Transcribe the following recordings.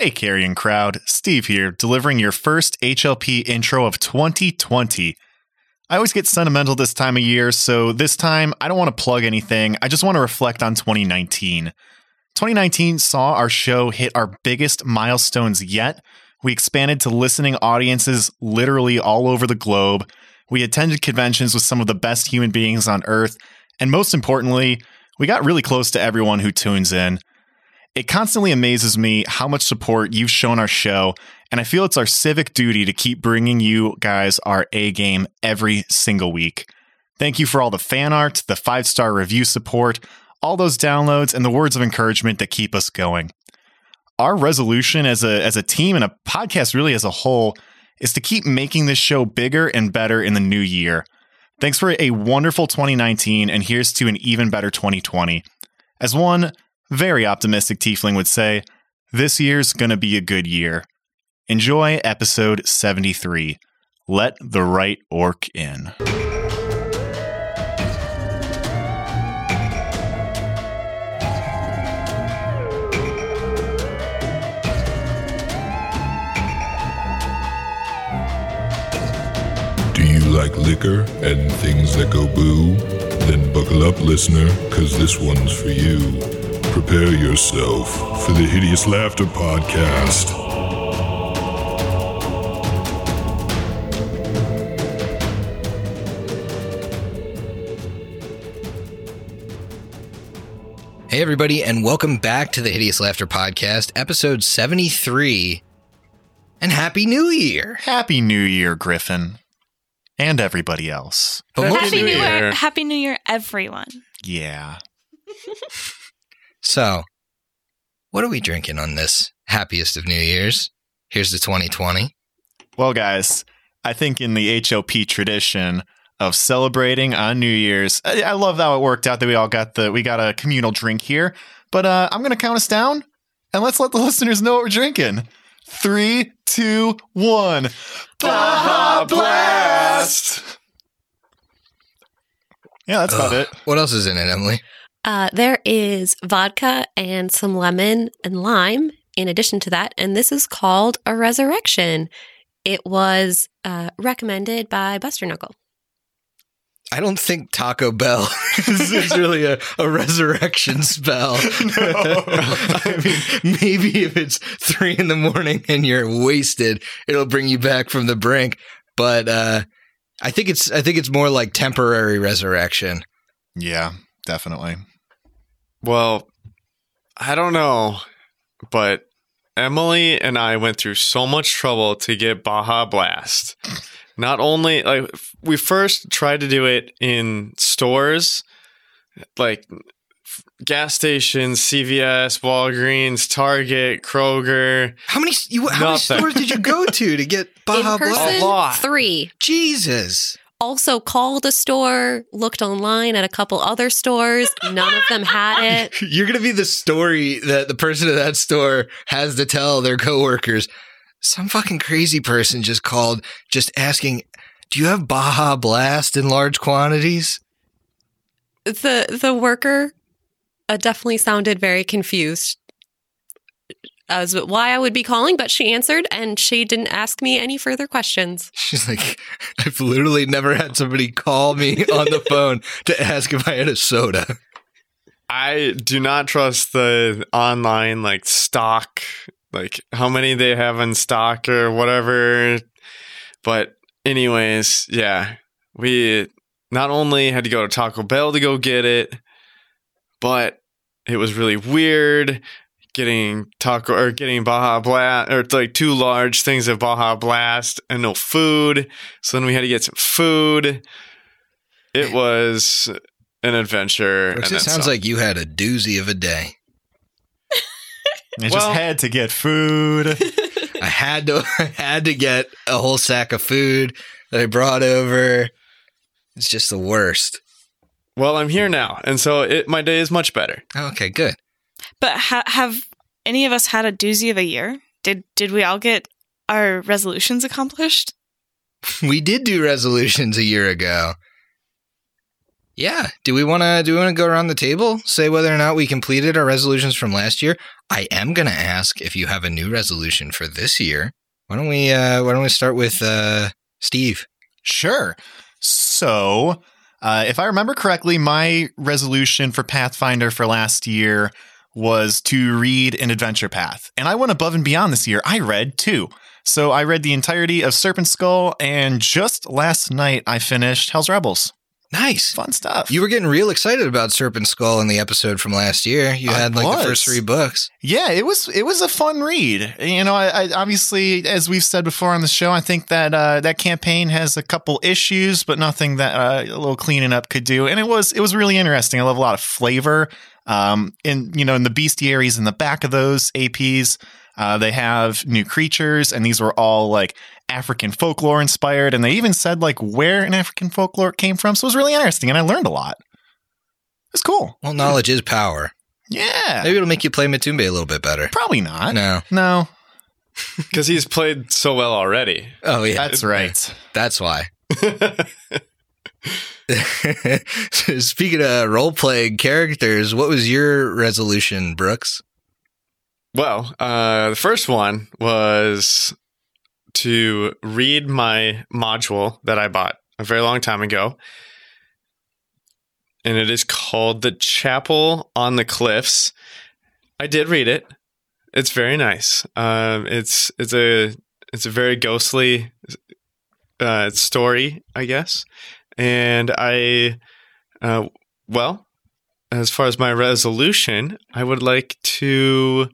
Hey, Carrion Crowd. Steve here, delivering your first HLP intro of 2020. I always get sentimental this time of year, so this time I don't want to plug anything. I just want to reflect on 2019. 2019 saw our show hit our biggest milestones yet. We expanded to listening audiences literally all over the globe. We attended conventions with some of the best human beings on earth. And most importantly, we got really close to everyone who tunes in. It constantly amazes me how much support you've shown our show, and I feel it's our civic duty to keep bringing you guys our A game every single week. Thank you for all the fan art, the five star review support, all those downloads, and the words of encouragement that keep us going. Our resolution as a, as a team and a podcast, really as a whole, is to keep making this show bigger and better in the new year. Thanks for a wonderful 2019, and here's to an even better 2020. As one very optimistic tiefling would say, this year's gonna be a good year. Enjoy episode 73 Let the Right Orc In. Do you like liquor and things that go boo? Then buckle up, listener, cause this one's for you. Prepare yourself for the Hideous Laughter Podcast. Hey, everybody, and welcome back to the Hideous Laughter Podcast, episode 73. And Happy New Year! Happy New Year, Griffin. And everybody else. But most- Happy New New Year. Year. Happy New Year, everyone. Yeah. so, what are we drinking on this happiest of New Year's? Here's the 2020. Well, guys, I think in the HOP tradition of celebrating on New Year's, I, I love how it worked out that we all got the we got a communal drink here. But uh, I'm gonna count us down, and let's let the listeners know what we're drinking. Three, two, one. Baja Blast. Yeah, that's about Ugh. it. What else is in it, Emily? Uh, there is vodka and some lemon and lime in addition to that, and this is called a resurrection. It was uh, recommended by Buster Knuckle. I don't think Taco Bell is, is really a, a resurrection spell. I mean, maybe if it's three in the morning and you're wasted, it'll bring you back from the brink. But uh, I think it's I think it's more like temporary resurrection. Yeah, definitely. Well, I don't know, but Emily and I went through so much trouble to get Baja Blast. Not only like we first tried to do it in stores, like f- gas stations, CVS, Walgreens, Target, Kroger. How many you, how many stores did you go to to get Baja in person, Blast? A lot. three. Jesus. Also called a store, looked online at a couple other stores. None of them had it. You're gonna be the story that the person at that store has to tell their coworkers. Some fucking crazy person just called, just asking, "Do you have Baja Blast in large quantities?" The the worker uh, definitely sounded very confused Uh, as to why I would be calling, but she answered and she didn't ask me any further questions. She's like, "I've literally never had somebody call me on the phone to ask if I had a soda." I do not trust the online like stock, like how many they have in stock or whatever. But anyways, yeah, we not only had to go to Taco Bell to go get it, but it was really weird getting taco or getting Baja Blast or like two large things of Baja Blast and no food. So then we had to get some food. It was an adventure. Brooks, and it sounds some. like you had a doozy of a day. I just Well- had to get food. I had to, I had to get a whole sack of food that I brought over. It's just the worst. Well, I'm here now, and so it, my day is much better. Okay, good. But ha- have any of us had a doozy of a year? Did did we all get our resolutions accomplished? We did do resolutions a year ago. Yeah. Do we want to do we want to go around the table, say whether or not we completed our resolutions from last year? I am going to ask if you have a new resolution for this year. Why don't we uh why don't we start with uh Steve? Sure. So, uh, if I remember correctly, my resolution for Pathfinder for last year was to read an adventure path. And I went above and beyond this year. I read two. So I read the entirety of Serpent Skull, and just last night I finished Hell's Rebels. Nice. Fun stuff. You were getting real excited about Serpent Skull in the episode from last year. You I had like the first three books. Yeah, it was it was a fun read. You know, I, I obviously, as we've said before on the show, I think that uh, that campaign has a couple issues, but nothing that uh, a little cleaning up could do. And it was it was really interesting. I love a lot of flavor. Um, in you know, in the bestiaries in the back of those APs, uh, they have new creatures, and these were all like African folklore inspired. And they even said like where an African folklore came from. So it was really interesting, and I learned a lot. It's cool. Well, knowledge is power. Yeah, Maybe it'll make you play Matumbe a little bit better. probably not. No. no, Because he's played so well already. Oh yeah. that's right. That's why. Speaking of role playing characters, what was your resolution, Brooks? Well, uh, the first one was to read my module that I bought a very long time ago. And it is called The Chapel on the Cliffs. I did read it. It's very nice. Um, it's it's a it's a very ghostly uh, story, I guess. And I, uh, well, as far as my resolution, I would like to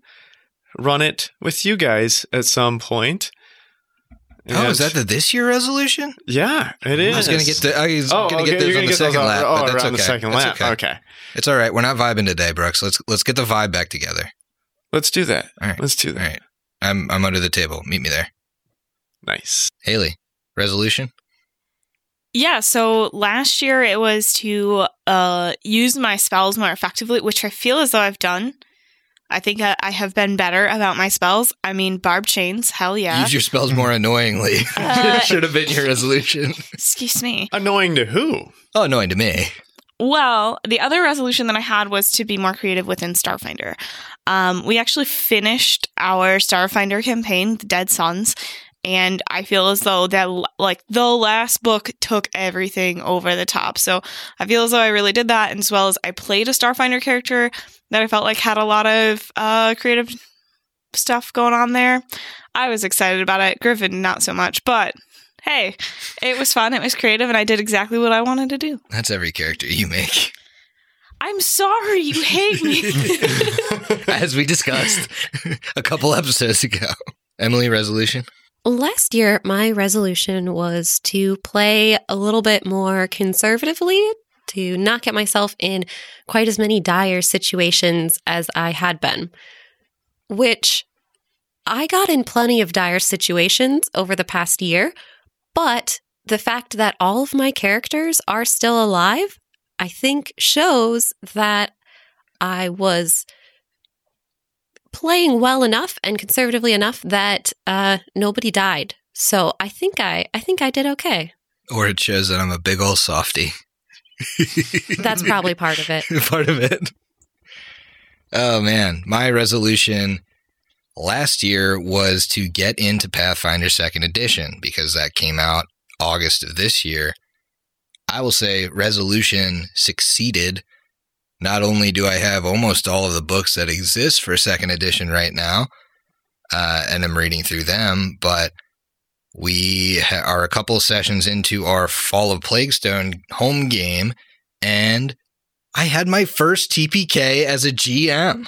run it with you guys at some point. Oh, is that the this year resolution? yeah, it is. I was gonna get the. I was Oh, gonna okay, get those you're on the second on- lap. oh, but that's okay. the second That's lap. okay. Okay, It's all right. We're not vibing today, Brooks. Let's let's get the vibe back together. let's do that. All right. Let's do that. All right. I'm I'm under the table. Meet me there. Nice. Haley, resolution. Yeah, so last year it was to uh, use my spells more effectively, which I feel as though I've done. I think I, I have been better about my spells. I mean, barb chains, hell yeah. Use your spells more annoyingly. Uh, Should have been your resolution. Excuse me. Annoying to who? Oh, annoying to me. Well, the other resolution that I had was to be more creative within Starfinder. Um, we actually finished our Starfinder campaign, The Dead Suns, and I feel as though that, like, the last book took everything over the top. So I feel as though I really did that, and as well as I played a Starfinder character that I felt like had a lot of uh, creative stuff going on there. I was excited about it. Griffin, not so much, but hey, it was fun. It was creative, and I did exactly what I wanted to do. That's every character you make. I'm sorry you hate me. As we discussed a couple episodes ago. Emily, resolution? Last year, my resolution was to play a little bit more conservatively, to not get myself in quite as many dire situations as I had been, which I got in plenty of dire situations over the past year. But the fact that all of my characters are still alive, I think shows that I was playing well enough and conservatively enough that uh, nobody died. So I think I I think I did okay. Or it shows that I'm a big old softy. That's probably part of it. part of it. Oh man, my resolution last year was to get into Pathfinder Second Edition because that came out August of this year. I will say resolution succeeded. Not only do I have almost all of the books that exist for Second Edition right now, uh, and I'm reading through them, but we ha- are a couple of sessions into our Fall of Plaguestone home game, and I had my first TPK as a GM.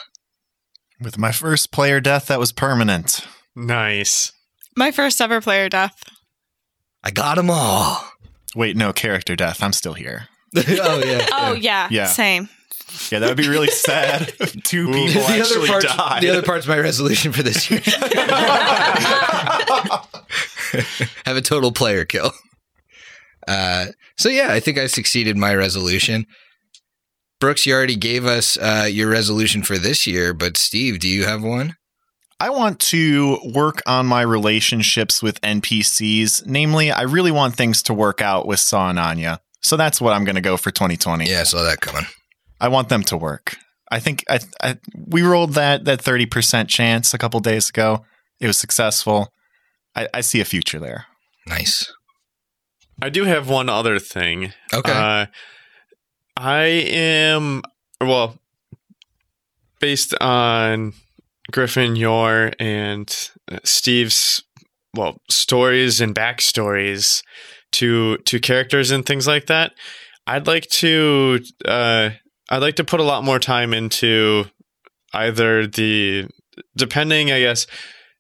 With my first player death, that was permanent. Nice. My first ever player death. I got them all. Wait, no character death. I'm still here. oh yeah. Oh yeah, Yeah. same. Yeah, that would be really sad. if Two people the other actually part, died. the other part's my resolution for this year. Have a total player kill. Uh, so yeah, I think I succeeded my resolution. Brooks, you already gave us uh, your resolution for this year, but Steve, do you have one? I want to work on my relationships with NPCs. Namely, I really want things to work out with Saw and Anya. So that's what I'm going to go for 2020. Yeah, I saw that coming. I want them to work. I think I, I we rolled that that 30% chance a couple days ago. It was successful. I, I see a future there. Nice. I do have one other thing. Okay. Uh, I am well based on Griffin, your and uh, Steve's well stories and backstories to to characters and things like that. I'd like to uh, I'd like to put a lot more time into either the depending, I guess,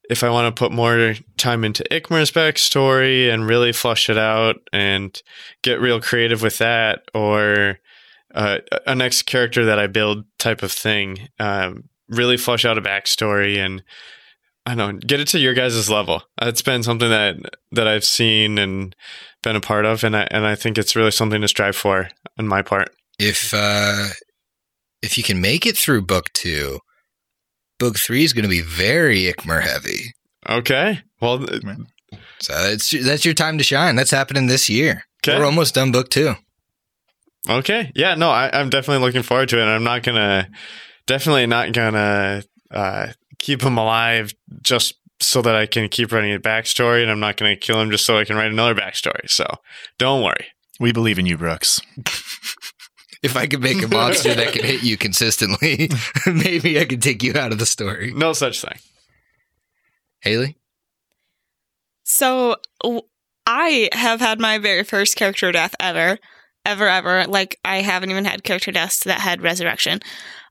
if I want to put more time into Ikmer's backstory and really flush it out and get real creative with that, or uh, a next character that I build type of thing, um, really flush out a backstory and I don't know, get it to your guys' level. It's been something that that I've seen and been a part of, and I and I think it's really something to strive for on my part. If uh if you can make it through book two, book three is going to be very Ikmer heavy. Okay, well, So that's that's your time to shine. That's happening this year. Okay. We're almost done book two. Okay. Yeah, no, I, I'm definitely looking forward to it. And I'm not gonna, definitely not gonna uh, keep him alive just so that I can keep writing a backstory, and I'm not gonna kill him just so I can write another backstory. So don't worry. We believe in you, Brooks. If I could make a monster that can hit you consistently, maybe I could take you out of the story. No such thing. Haley? So I have had my very first character death ever, ever, ever. Like I haven't even had character deaths that had resurrection.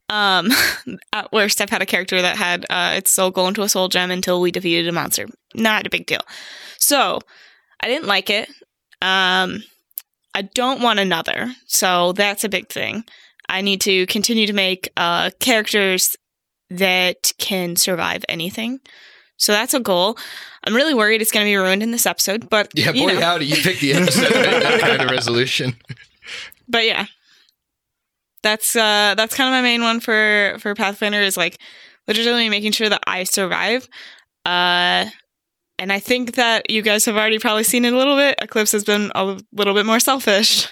Um, at worst, I've had a character that had uh, its soul go into a soul gem until we defeated a monster. Not a big deal. So I didn't like it. Um, I don't want another. So that's a big thing. I need to continue to make uh, characters that can survive anything. So that's a goal. I'm really worried it's going to be ruined in this episode, but Yeah, boy, know. howdy, you picked the episode that kind of resolution. but yeah, that's uh that's kind of my main one for for Pathfinder is like literally making sure that I survive. Uh, and I think that you guys have already probably seen it a little bit. Eclipse has been a little bit more selfish.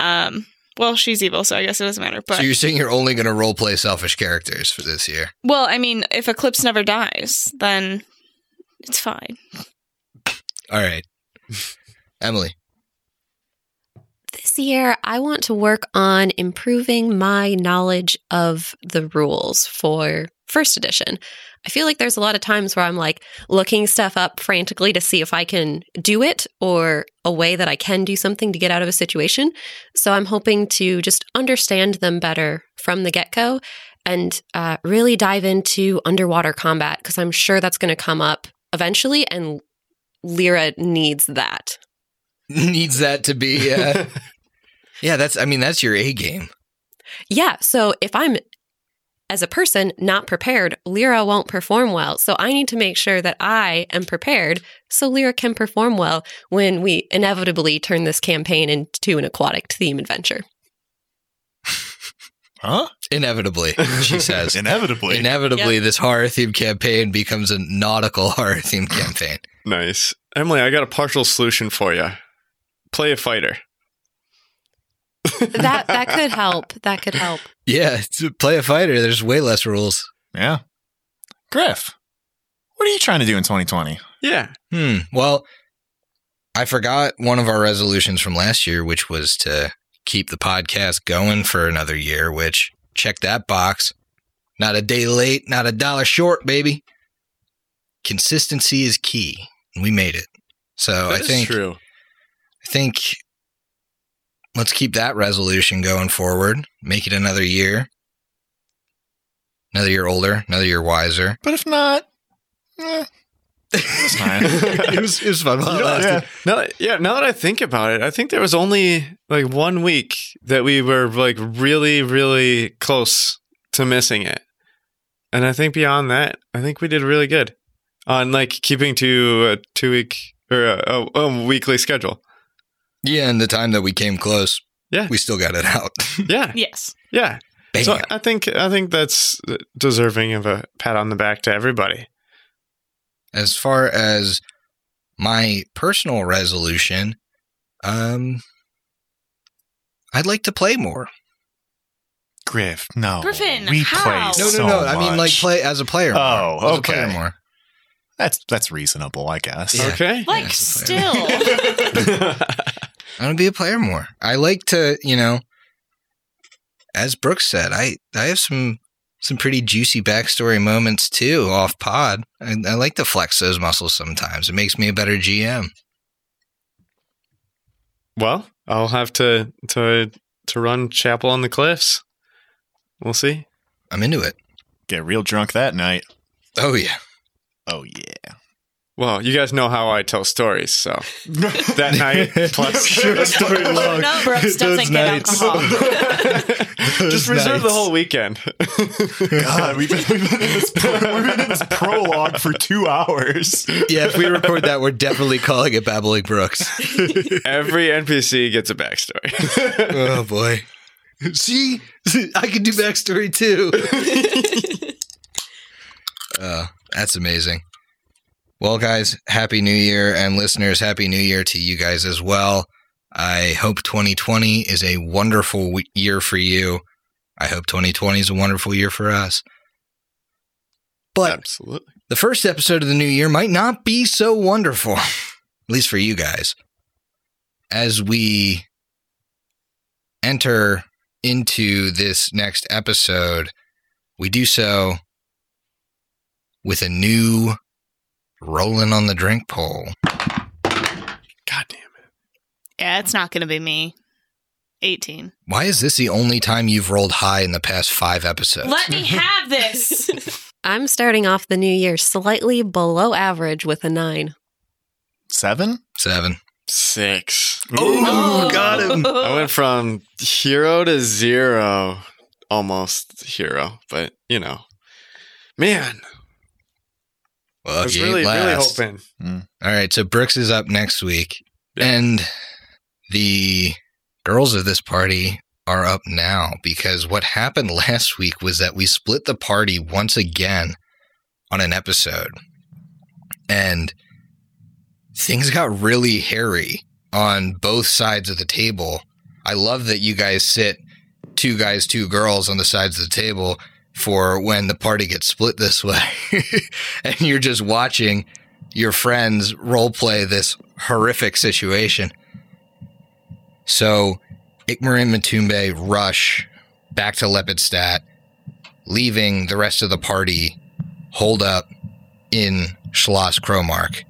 Um, well, she's evil, so I guess it doesn't matter. But so you're saying you're only going to role play selfish characters for this year? well, I mean, if Eclipse never dies, then it's fine. All right. Emily. This year, I want to work on improving my knowledge of the rules for first edition. I feel like there's a lot of times where I'm like looking stuff up frantically to see if I can do it or a way that I can do something to get out of a situation. So I'm hoping to just understand them better from the get go and uh, really dive into underwater combat because I'm sure that's going to come up eventually, and Lyra needs that. Needs that to be. Uh, yeah, that's, I mean, that's your A game. Yeah. So if I'm as a person not prepared, Lyra won't perform well. So I need to make sure that I am prepared so Lyra can perform well when we inevitably turn this campaign into an aquatic theme adventure. Huh? Inevitably, she says. Inevitably. Inevitably, this horror themed campaign becomes a nautical horror themed campaign. Nice, Emily. I got a partial solution for you. Play a fighter. That that could help. That could help. Yeah, to play a fighter, there's way less rules. yeah. Griff, what are you trying to do in 2020? Yeah. Hmm. Well, I forgot one of our resolutions from last year, which was to keep the podcast going for another year, which check that box. Not a day late, not a dollar short, baby. Consistency is key. We made it. So I think true. I think let's keep that resolution going forward. Make it another year. Another year older, another year wiser. But if not, eh, it's fine. it was it was fun. while You know, yeah. Now, that- yeah, now that I think about it, I think there was only like one week that we were like really, really close to missing it, and I think beyond that, I think we did really good on like keeping to a two week or a, a, a weekly schedule. Yeah, and the time that we came close, Yeah. we still got it out. Yeah, Yes. yeah. Bam. So I think I think that's deserving of a pat on the back to everybody. as far as my personal resolution, um, I'd like to play more. Griff, no. Griffin, we how? play No, No, no, so no. I mean, like play as a player. more. Oh, As a player okay. more. That's that's reasonable, I guess. Yeah. Okay. Like, Yeah, still. I want to be a player more. I like to, you know, as Brooks said, I I have some some pretty juicy backstory moments too off pod. I, I like to flex those muscles sometimes. It makes me a better GM. well, I'll have to to to run Chapel on the Cliffs. We'll see. I'm into it. Get real drunk that night. Oh yeah. Oh yeah. Well, you guys know how I tell stories, so that night plus story long. no, Brooks doesn't get alcohol. just reserve the whole weekend. God, we've been, we've been in this pro- we've been in this prologue for two hours. Yeah, if we record that, we're definitely calling it Babbling Brooks. Every NPC gets a backstory. oh boy. See, I can do backstory too. uh, that's amazing. Well, guys, happy New Year, and listeners, happy New Year to you guys as well. I hope 2020 is a wonderful year for you. I hope 2020 is a wonderful year for us. But Absolutely. the first episode of the new year might not be so wonderful, at least for you guys. As we enter into this next episode, we do so with a new rolling on the drink poll. God damn it. yeah, it's not going to be me. 18. Why is this the only time you've rolled high in the past five episodes? Let me have this. I'm starting off the new year slightly below average with a nine. Seven? Seven. Six. Oh, got him. I went from hero to zero, almost hero, but you know, man, I was really, really hoping. Mm. All right, so Brooks is up next week, Yeah. and the girls of this party are up now because what happened last week was that we split the party once again on an episode, and things got really hairy on both sides of the table. I love that you guys sit two guys, two girls on the sides of the table for when the party gets split this way, and you're just watching your friends role play this horrific situation. So, Ikmar and Matumbe rush back to Lepidstadt, leaving the rest of the party holed up in Schloss Caromarc.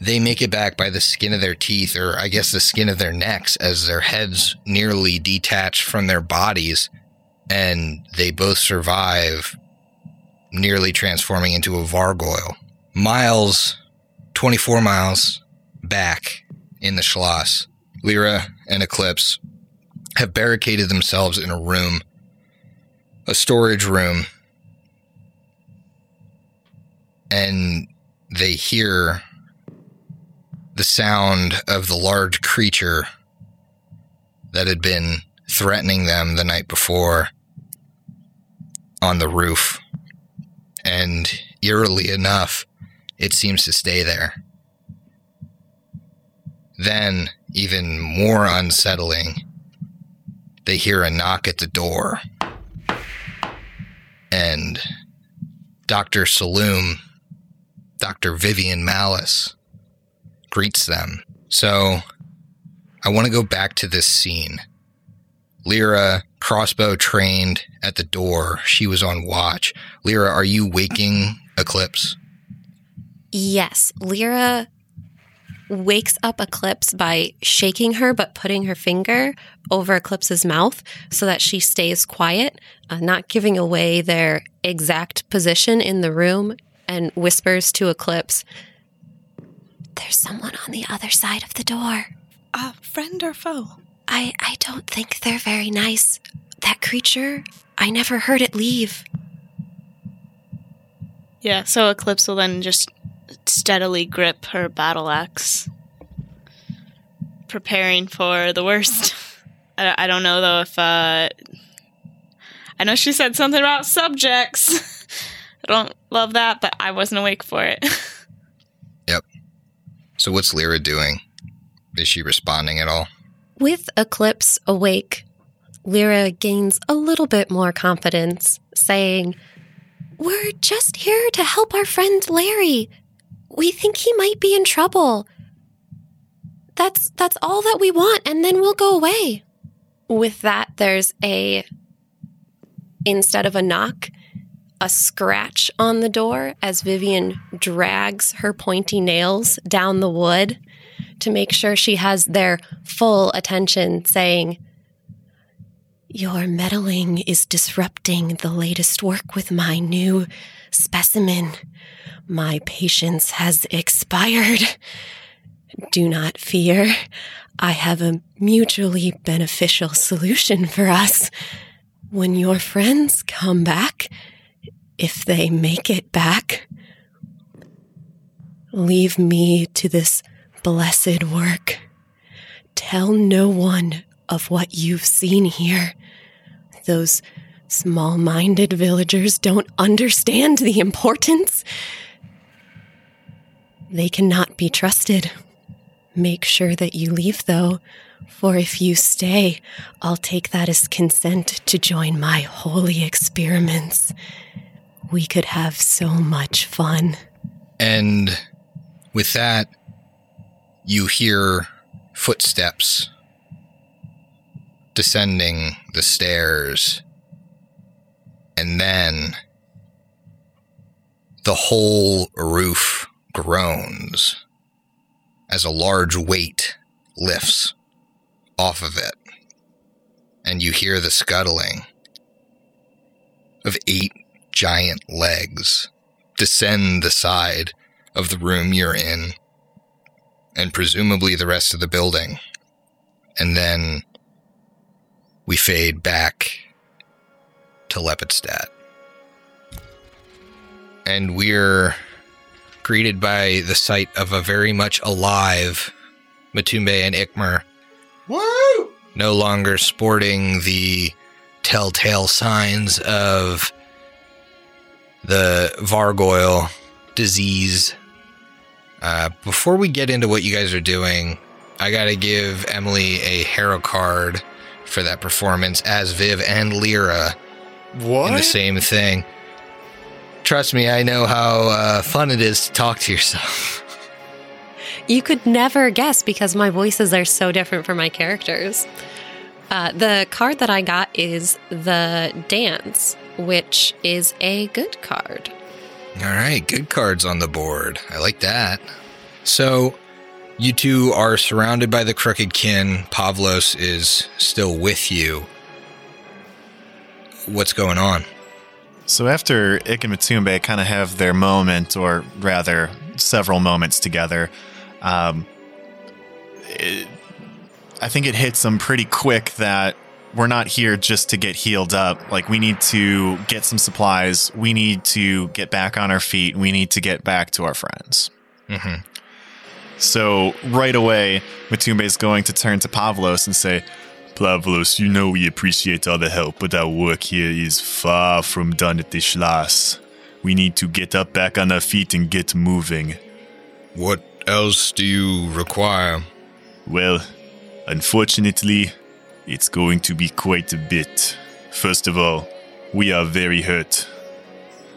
They make it back by the skin of their teeth, or I guess the skin of their necks, as their heads nearly detach from their bodies, and they both survive, nearly transforming into a Vargoyle. Miles, 24 miles back in the Schloss, Lyra and Eclipse have barricaded themselves in a room, a storage room, and they hear the sound of the large creature that had been threatening them the night before on the roof. And eerily enough, it seems to stay there. Then, even more unsettling, they hear a knock at the door. And Dr. Salum, Dr. Vivian Malice, greets them. So, I want to go back to this scene. Lyra, crossbow trained at the door. She was on watch. Lyra, are you waking Eclipse? Yes, Lyra wakes up Eclipse by shaking her, but putting her finger over Eclipse's mouth so that she stays quiet, uh, not giving away their exact position in the room, and whispers to Eclipse, There's someone on the other side of the door. uh, friend or foe? I, I don't think they're very nice. That creature, I never heard it leave. Yeah, so Eclipse will then just steadily grip her battle axe, preparing for the worst. I, I don't know though if uh, I know she said something about subjects. I don't love that, but I wasn't awake for it. Yep. So what's Lyra doing? Is she responding at all? With Eclipse awake, Lyra gains a little bit more confidence, saying, We're just here to help our friend Larry. We think he might be in trouble. That's that's all that we want, and then we'll go away. With that, there's a instead of a knock, a scratch on the door as Vivian drags her pointy nails down the wood to make sure she has their full attention, saying, Your meddling is disrupting the latest work with my new specimen. My patience has expired. Do not fear. I have a mutually beneficial solution for us. When your friends come back, if they make it back, leave me to this blessed work. Tell no one of what you've seen here. Those small minded villagers don't understand the importance. They cannot be trusted. Make sure that you leave, though, for if you stay, I'll take that as consent to join my holy experiments. We could have so much fun. And with that, you hear footsteps descending the stairs. And then the whole roof groans as a large weight lifts off of it. And you hear the scuttling of eight giant legs descend the side of the room you're in, and presumably the rest of the building. And then we fade back to Lepidstadt. And we're greeted by the sight of a very much alive Matumbe and Ikmer. Woo! No longer sporting the telltale signs of the Vargoyle disease. Uh, before we get into what you guys are doing, I got to give Emily a hero card for that performance as Viv and Lyra What? in the same thing. Trust me, I know how uh, fun it is to talk to yourself. You could never guess because my voices are so different for my characters. Uh, the card that I got is the dance, which is a good card. All right, good cards on the board. I like that. So, you two are surrounded by the crooked kin. Pavlos is still with you. What's going on? So after Ik and Matumbe kind of have their moment, or rather, several moments together, um, it, I think it hits them pretty quick that we're not here just to get healed up. Like, we need to get some supplies. We need to get back on our feet. We need to get back to our friends. Mhm. So, right away, Matumbe is going to turn to Pavlos and say, Pavlos, you know we appreciate all the help, but our work here is far from done at the Schloss. We need to get up back on our feet and get moving. What else do you require? Well, unfortunately, it's going to be quite a bit. First of all, we are very hurt.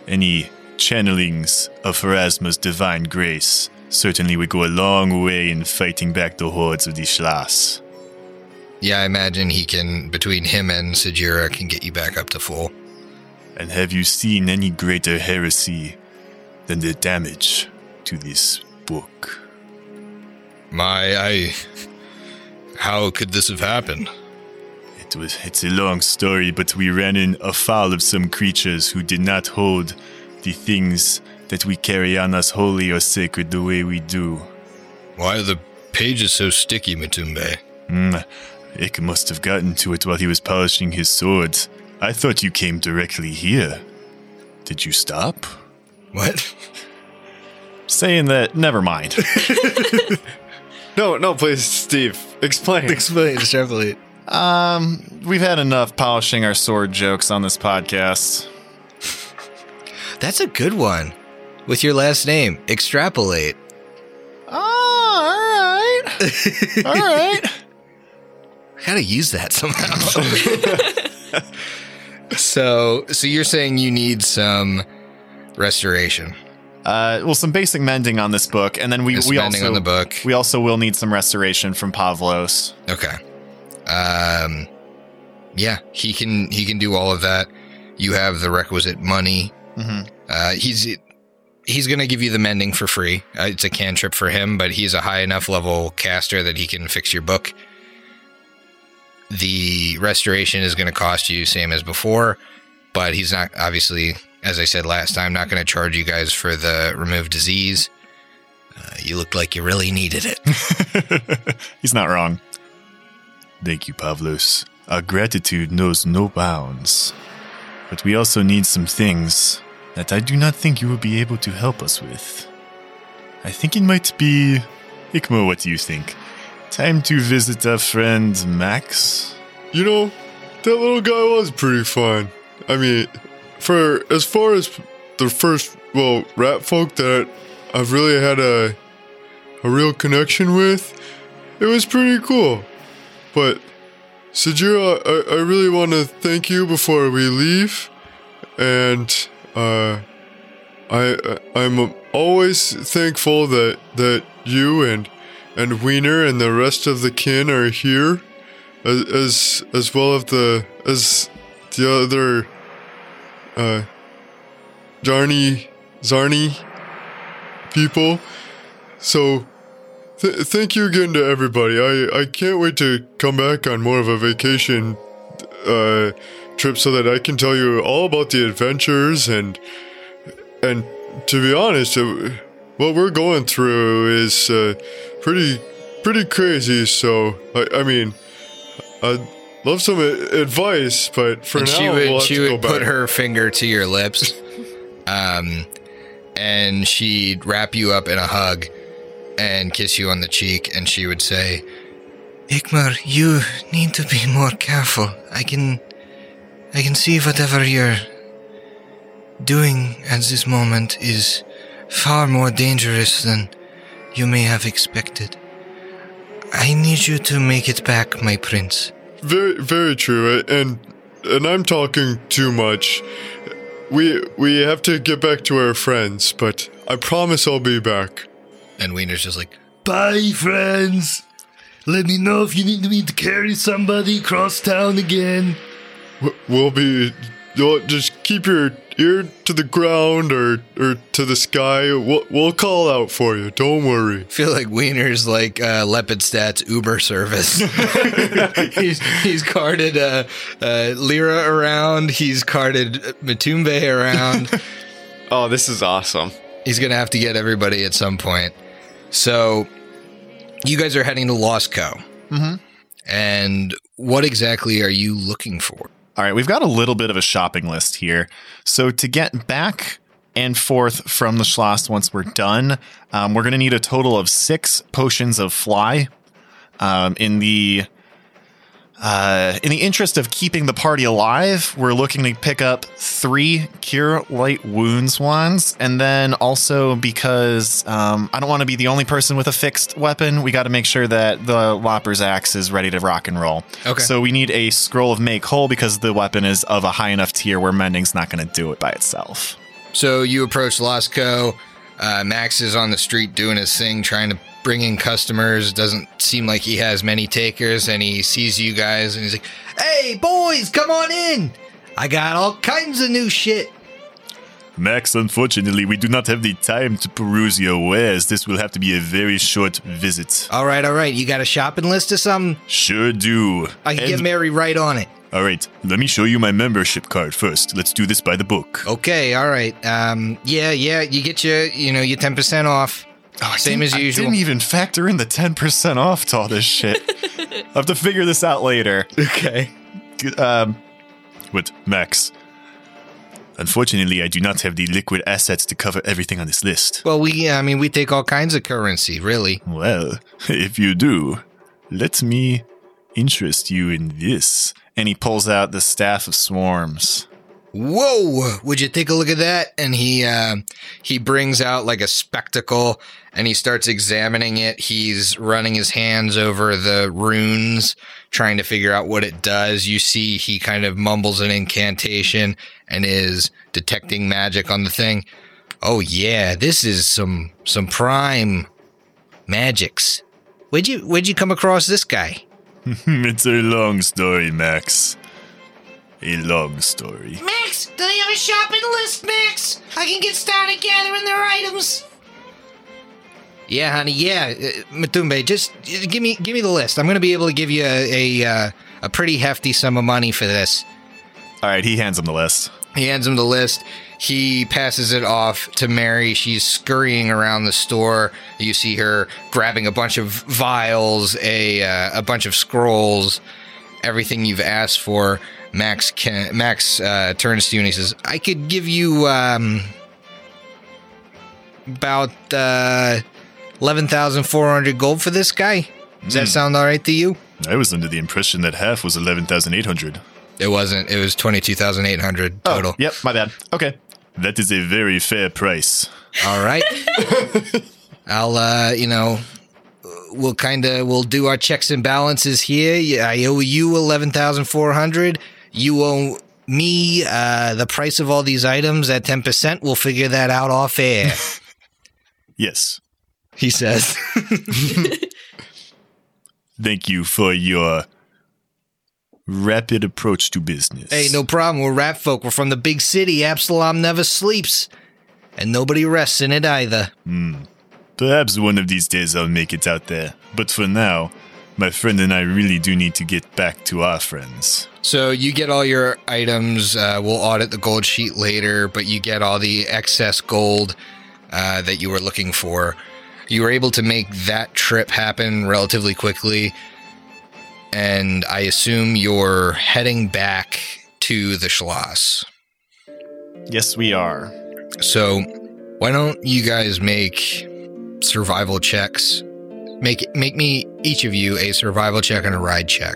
Any channelings of Pharasma's divine grace certainly would go a long way in fighting back the hordes of the Schloss. Yeah, I imagine he can, between him and Sajira, can get you back up to full. And have you seen any greater heresy than the damage to this book? My, I. How could this have happened? It was it's a long story, but we ran in afoul of some creatures who did not hold the things that we carry on us holy or sacred the way we do. Why are the pages so sticky, Matumbe? Mm, Ick must have gotten to it while he was polishing his swords. I thought you came directly here. Did you stop? What? Saying that, never mind. No, no, please, Steve, explain. Explain, extrapolate. Um, we've had enough polishing our sword jokes on this podcast. That's a good one. With your last name, extrapolate. Oh, all right. all right. I gotta use that somehow. so, so you're saying you need some restoration? Uh, well, some basic mending on this book, and then we Just we also on the book. we also will need some restoration from Pavlos. Okay. Um, yeah, he can he can do all of that. You have the requisite money. Mhm. Uh, he's he's going to give you the mending for free. Uh, it's a cantrip for him, but he's a high enough level caster that he can fix your book. The restoration is going to cost you same as before, but he's not obviously, as I said last time, not going to charge you guys for the removed disease. Uh, you looked like you really needed it. He's not wrong. Thank you, Pavlos. Our gratitude knows no bounds. But we also need some things that I do not think you will be able to help us with. I think it might be. Ikmo, what do you think? Time to visit our friend Max? You know, that little guy was pretty fun. I mean, for as far as the first, well, rat folk that I've really had a a real connection with, it was pretty cool. But Sajira, I, I really want to thank you before we leave, and uh, I I'm always thankful that that you and and Wiener and the rest of the kin are here, as as, as well as the as the other uh Sczarni Sczarni people. So th- thank you again to everybody. I I can't wait to come back on more of a vacation uh trip so that I can tell you all about the adventures and and to be honest, uh, what we're going through is uh, pretty pretty crazy. So I, I mean, I'd love some advice, but for and now she we'll would have she would put back. her finger to your lips, um, and she'd wrap you up in a hug and kiss you on the cheek, and she would say, "Ikmar, you need to be more careful. I can, I can see whatever you're doing at this moment is far more dangerous than you may have expected. I need you to make it back, my prince." Very very true, and and I'm talking too much. We we have to get back to our friends, but I promise I'll be back. And Wiener's just like, Bye, friends. Let me know if you need me to carry somebody across town again. We'll be. You'll just keep your ear to the ground or or to the sky. We'll we'll call out for you. Don't worry. feel like Wiener's like uh, Lepidstadt's Uber service. he's he's carted uh, uh, Lyra around. He's carted Matumbe around. Oh, this is awesome. he's gonna have to get everybody at some point. So, you guys are heading to Lost Co. Mhm. And what exactly are you looking for? All right, we've got a little bit of a shopping list here. So to get back and forth from the Schloss once we're done, um, we're going to need a total of six potions of fly. Um, in the uh, in the interest of keeping the party alive, we're looking to pick up three cure light wounds wands, and then also because um, I don't want to be the only person with a fixed weapon, we got to make sure that the Lopper's axe is ready to rock and roll. Okay. So we need a scroll of make whole because the weapon is of a high enough tier where mending's not going to do it by itself. So you approach Lost Co. Uh, Max is on the street doing his thing, trying to bring in customers. Doesn't seem like he has many takers, and he sees you guys, and he's like, "Hey, boys, come on in! I got all kinds of new shit." Max, unfortunately, we do not have the time to peruse your wares. This will have to be a very short visit. All right, all right. You got a shopping list or something? Sure do. I can And- get Mary right on it. All right, let me show you my membership card first. Let's do this by the book. Okay, all right. Um, yeah, yeah. You get your, you know, your ten percent off. Oh, Same as usual. I didn't even factor in the 10% off to all this shit. I'll have to figure this out later. Okay. Um, what, Max? Unfortunately, I do not have the liquid assets to cover everything on this list. Well, we, I mean, we take all kinds of currency, really. Well, if you do, let me interest you in this. And he pulls out the Staff of Swarms. Whoa! Would you take a look at that? And he uh, he brings out like a spectacle and he starts examining it. He's running his hands over the runes, trying to figure out what it does. You see, he kind of mumbles an incantation and is detecting magic on the thing. Oh yeah, this is some some prime magics. Where'd you where'd you come across this guy? it's a long story, Max. A long story. Max, do they have a shopping list, Max? I can get started gathering their items. Yeah, honey. Yeah, uh, Matumbe, just uh, give me give me the list. I'm going to be able to give you a a, uh, a pretty hefty sum of money for this. All right, he hands him the list. He hands him the list. He passes it off to Mary. She's scurrying around the store. You see her grabbing a bunch of vials, a uh, a bunch of scrolls, everything you've asked for. Max can, Max uh, turns to you and he says, "I could give you um, about uh, eleven thousand four hundred gold for this guy. Does that sound all right to you?" I was under the impression that half was 11,800. It wasn't. It was twenty two thousand eight hundred total. Yep, my bad. Okay. That is a very fair price. All right. I'll, uh, you know, we'll kind of we'll do our checks and balances here. I owe you eleven thousand four hundred. You owe me uh, the price of all these items at ten percent. We'll figure that out off air. Yes. he says. Thank you for your rapid approach to business. hey, no problem. We're rap folk. We're from the big city. Absalom never sleeps, and nobody rests in it either. Perhaps one of these days I'll make it out there. But for now, my friend and I really do need to get back to our friends. So you get all your items. Uh, we'll audit the gold sheet later, but you get all the excess gold uh, that you were looking for. You were able to make that trip happen relatively quickly, and I assume you're heading back to the Schloss. Yes, we are. So why don't you guys make survival checks? Make make me each of you a survival check and a ride check.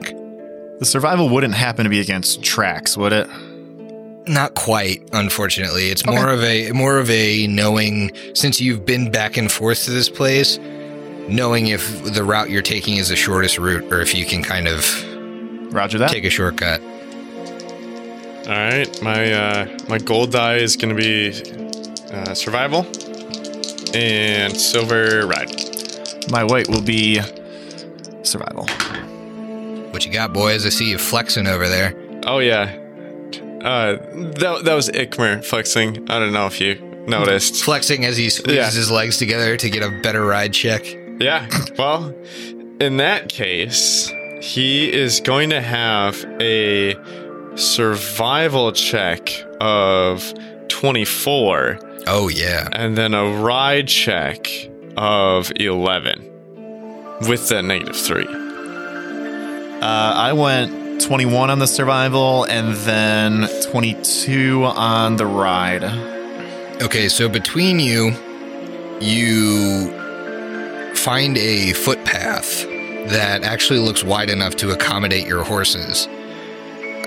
The survival wouldn't happen to be against tracks, would it? Not quite, unfortunately. It's more of a more of a knowing since you've been back and forth to this place, knowing if the route you're taking is the shortest route or if you can kind of Roger that. take a shortcut. All right, my uh, my gold die is going to be uh, survival and silver ride. My white will be survival. What you got, boys? I see you flexing over there. Oh yeah, uh, that that was Ikmer flexing. I don't know if you noticed. Flexing as he squeezes Yeah. his legs together to get a better ride check. Yeah. Well, in that case, he is going to have a survival check of 24 Oh yeah. and then a ride check of 11 with the negative 3. Uh, I went 21 on the survival and then 22 on the ride. Okay, so between you, you find a footpath that actually looks wide enough to accommodate your horses.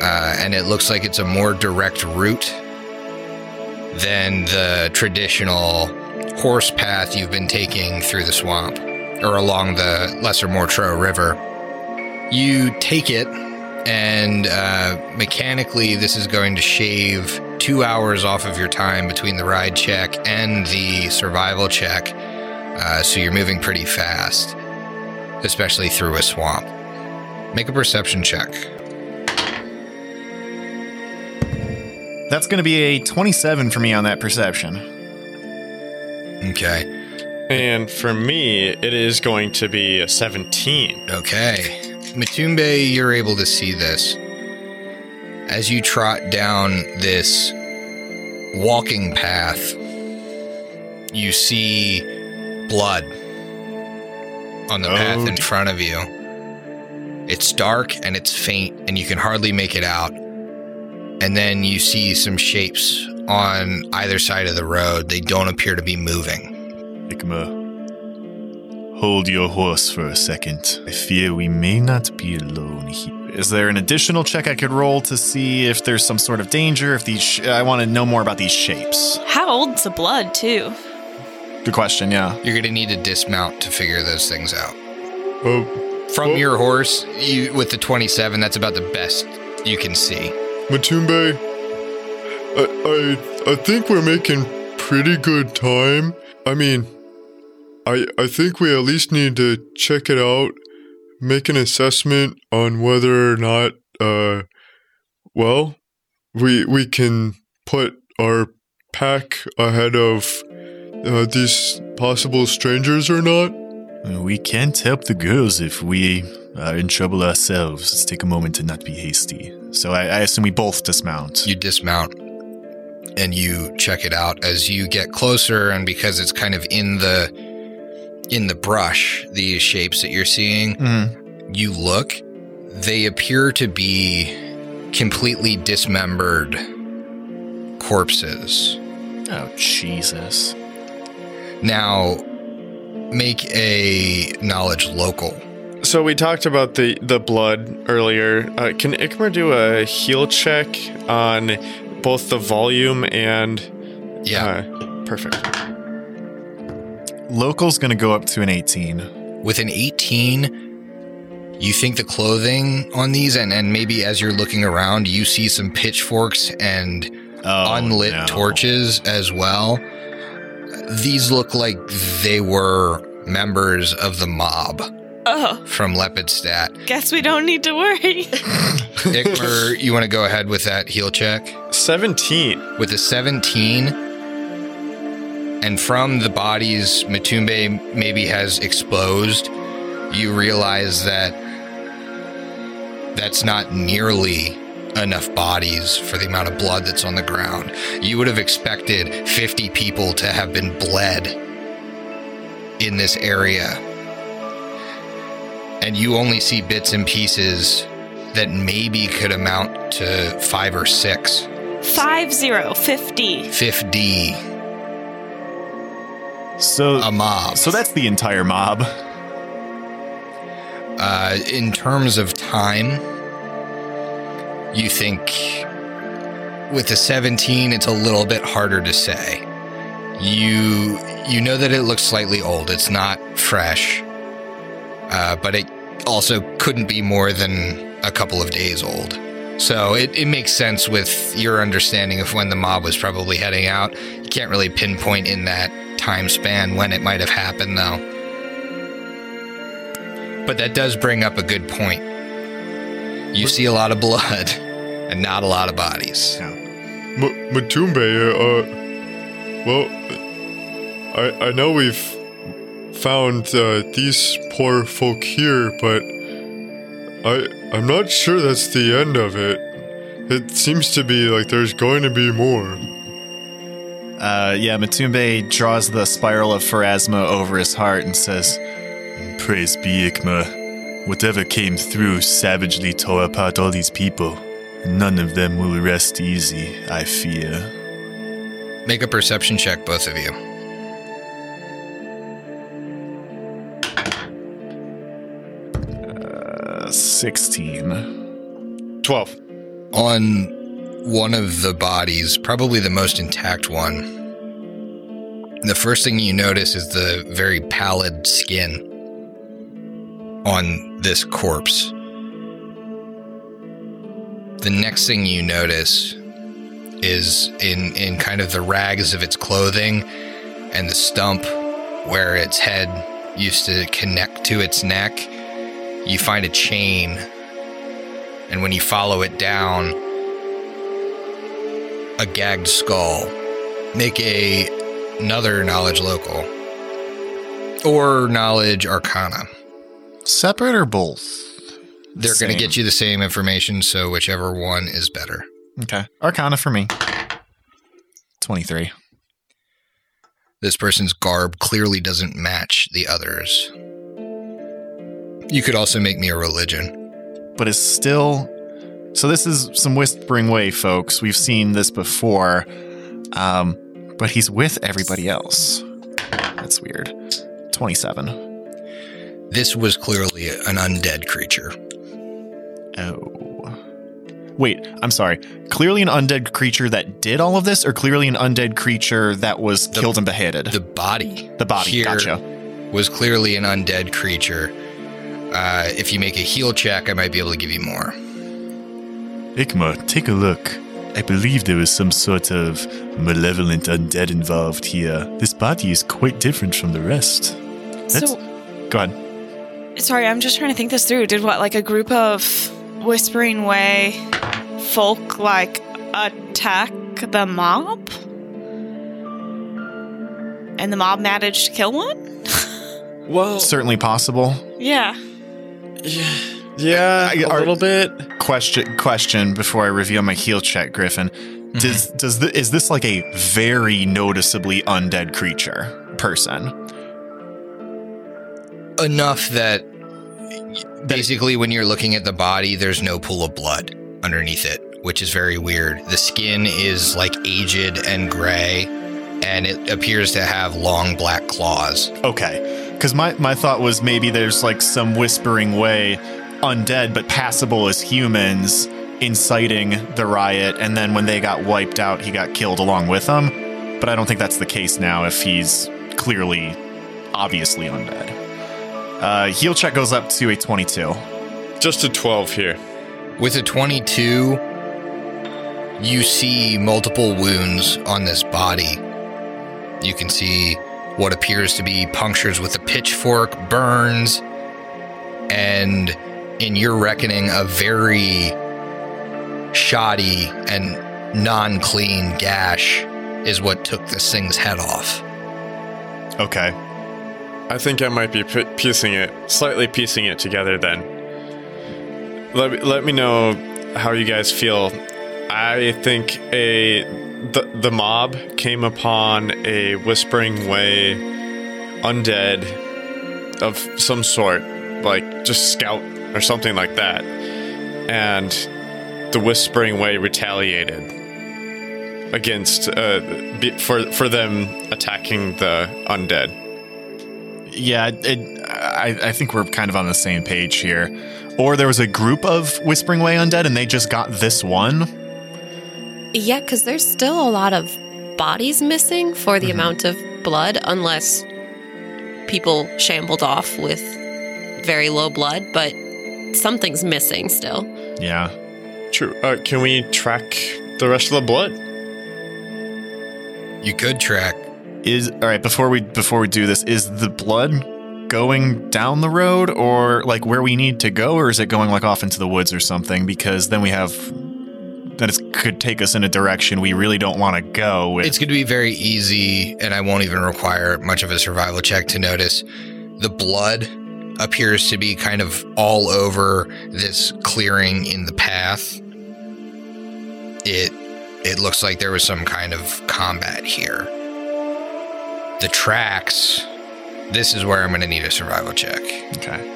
Uh, and it looks like it's a more direct route than the traditional horse path you've been taking through the swamp or along the Lesser Mortreau River. You take it, and uh, mechanically, this is going to shave two hours off of your time between the ride check and the survival check. Uh, so you're moving pretty fast, especially through a swamp. Make a perception check. That's going to be a 27 for me on that perception. Okay. And for me, it is going to be a 17. Okay. Matumbe, you're able to see this. As you trot down this walking path, you see blood on the Oh, path in oh, front of you. It's dark and it's faint, and you can hardly make it out. And then you see some shapes on either side of the road. They don't appear to be moving. Ikma, hold your horse for a second. I fear we may not be alone here. is there an additional check I could roll to see if there's some sort of danger? If these, sh- I want to know more about these shapes. How old's the blood, too? Good question. Yeah. You're going to need to dismount to figure those things out. Uh, From Well- your horse, you with the 27, that's about the best you can see. Matumbe, I, I I think we're making pretty good time. I mean, I I think we at least need to check it out, make an assessment on whether or not uh well, we we can put our pack ahead of uh, these possible strangers or not. We can't help the girls if we are in trouble ourselves. Let's take a moment to not be hasty. So I, I assume we both dismount. You dismount and you check it out as you get closer and because it's kind of in the in the brush, these shapes that you're seeing, Mhm. you look, they appear to be completely dismembered corpses. Oh Jesus! Now, make a knowledge local. So we talked about the the blood earlier. Uh, can Ikmer do a heal check on both the volume and Yeah, uh, perfect. Local's gonna go up to an 18. with an 18, you think the clothing on these, and, and maybe as you're looking around, you see some pitchforks and Oh, unlit no. torches as well. These look like they were members of the mob Oh, from Lepidstadt. guess we don't need to worry. Ikmer, you want to go ahead with that heal check? Seventeen. With a 17, and from the bodies Matumbe maybe has exposed, you realize that that's not nearly enough bodies for the amount of blood that's on the ground. You would have expected 50 people to have been bled in this area. And you only see bits and pieces that maybe could amount to five or six. Five zero fifty. 50 So a mob. so that's the entire mob. uh, in terms of time, you think with the 17, it's a little bit harder to say. You you know that it looks slightly old. It's not fresh, uh, but it also couldn't be more than a couple of days old. So it, it makes sense with your understanding of when the mob was probably heading out. You can't really pinpoint in that time span when it might have happened, though. But that does bring up a good point. You see a lot of blood and not a lot of bodies. M- Matumbe, uh, well, I I know we've found uh, these poor folk here, but I I'm not sure that's the end of it. It seems to be like there's going to be more. Uh, yeah, Matumbe draws the spiral of Pharasma over his heart and says, Praise be Ikma. Whatever came through savagely tore apart all these people. None of them will rest easy, I fear. Make a perception check, both of you. Uh, 16. Twelve. On one of the bodies, probably the most intact one, the first thing you notice is the very pallid skin on this corpse. The next thing you notice is in, in kind of the rags of its clothing and the stump where its head used to connect to its neck, you find a chain and when you follow it down, a gagged skull. Make a another knowledge local or knowledge arcana. Separate or both? They're going to get you the same information, so whichever one is better. Okay. Arcana for me. 23. This person's garb clearly doesn't match the others. You could also make me a religion. but it's still. So this is some Whispering Way, folks. We've seen this before, um, but he's with everybody else. That's weird. Twenty-seven, This was clearly an undead creature. Oh. Wait, I'm sorry. Clearly an undead creature that did all of this, or clearly an undead creature that was killed and beheaded? The body. The body, gotcha. Was clearly an undead creature. Uh, if you make a heal check, I might be able to give you more. Ikma, take a look. I believe there is some sort of malevolent undead involved here. This body is quite different from the rest. That's- So, Go ahead. sorry, I'm just trying to think this through. Did what, like a group of Whispering Way folk, like, attack the mob? And the mob managed to kill one? Well, Certainly possible. Yeah. yeah, I- a little bit. Question question before I reveal my heal check, Griffin. Mm-hmm. Does does the, is this like a very noticeably undead creature person? Enough that basically, when you're looking at the body, there's no pool of blood underneath it, which is very weird. The skin is like aged and gray, and it appears to have long black claws. Okay. Because my, my thought was maybe there's like some whispering way undead but passable as humans inciting the riot, and then when they got wiped out, he got killed along with them. But I don't think that's the case now if he's clearly, obviously undead. Uh, heal check goes up to a 22. Just a 12 here. With a 22, you see multiple wounds on this body. You can see what appears to be punctures with a pitchfork, burns, and in your reckoning, a very shoddy and non clean gash is what took this thing's head off. Okay. I think I might be p- piecing it, slightly piecing it together then. Let let me know how you guys feel. I think a the, the mob came upon a Whispering Way undead of some sort, like just scout or something like that. And the Whispering Way retaliated against uh, for for them attacking the undead. Yeah, it, I, I think we're kind of on the same page here. Or there was a group of Whispering Way undead and they just got this one. Yeah, because there's still a lot of bodies missing for the Mhm. amount of blood, unless people shambled off with very low blood, but something's missing still. Yeah. True. Uh, can we track the rest of the blood? You could track. Is all right. Before we before we do this, is the blood going down the road or like where we need to go, or is it going like off into the woods or something? Because then we have then it could take us in a direction we really don't want to go. With. It's going to be very easy, and I won't even require much of a survival check to notice. The blood appears to be kind of all over this clearing in the path. It it looks like there was some kind of combat here. The tracks. This is where I'm going to need a survival check. okay.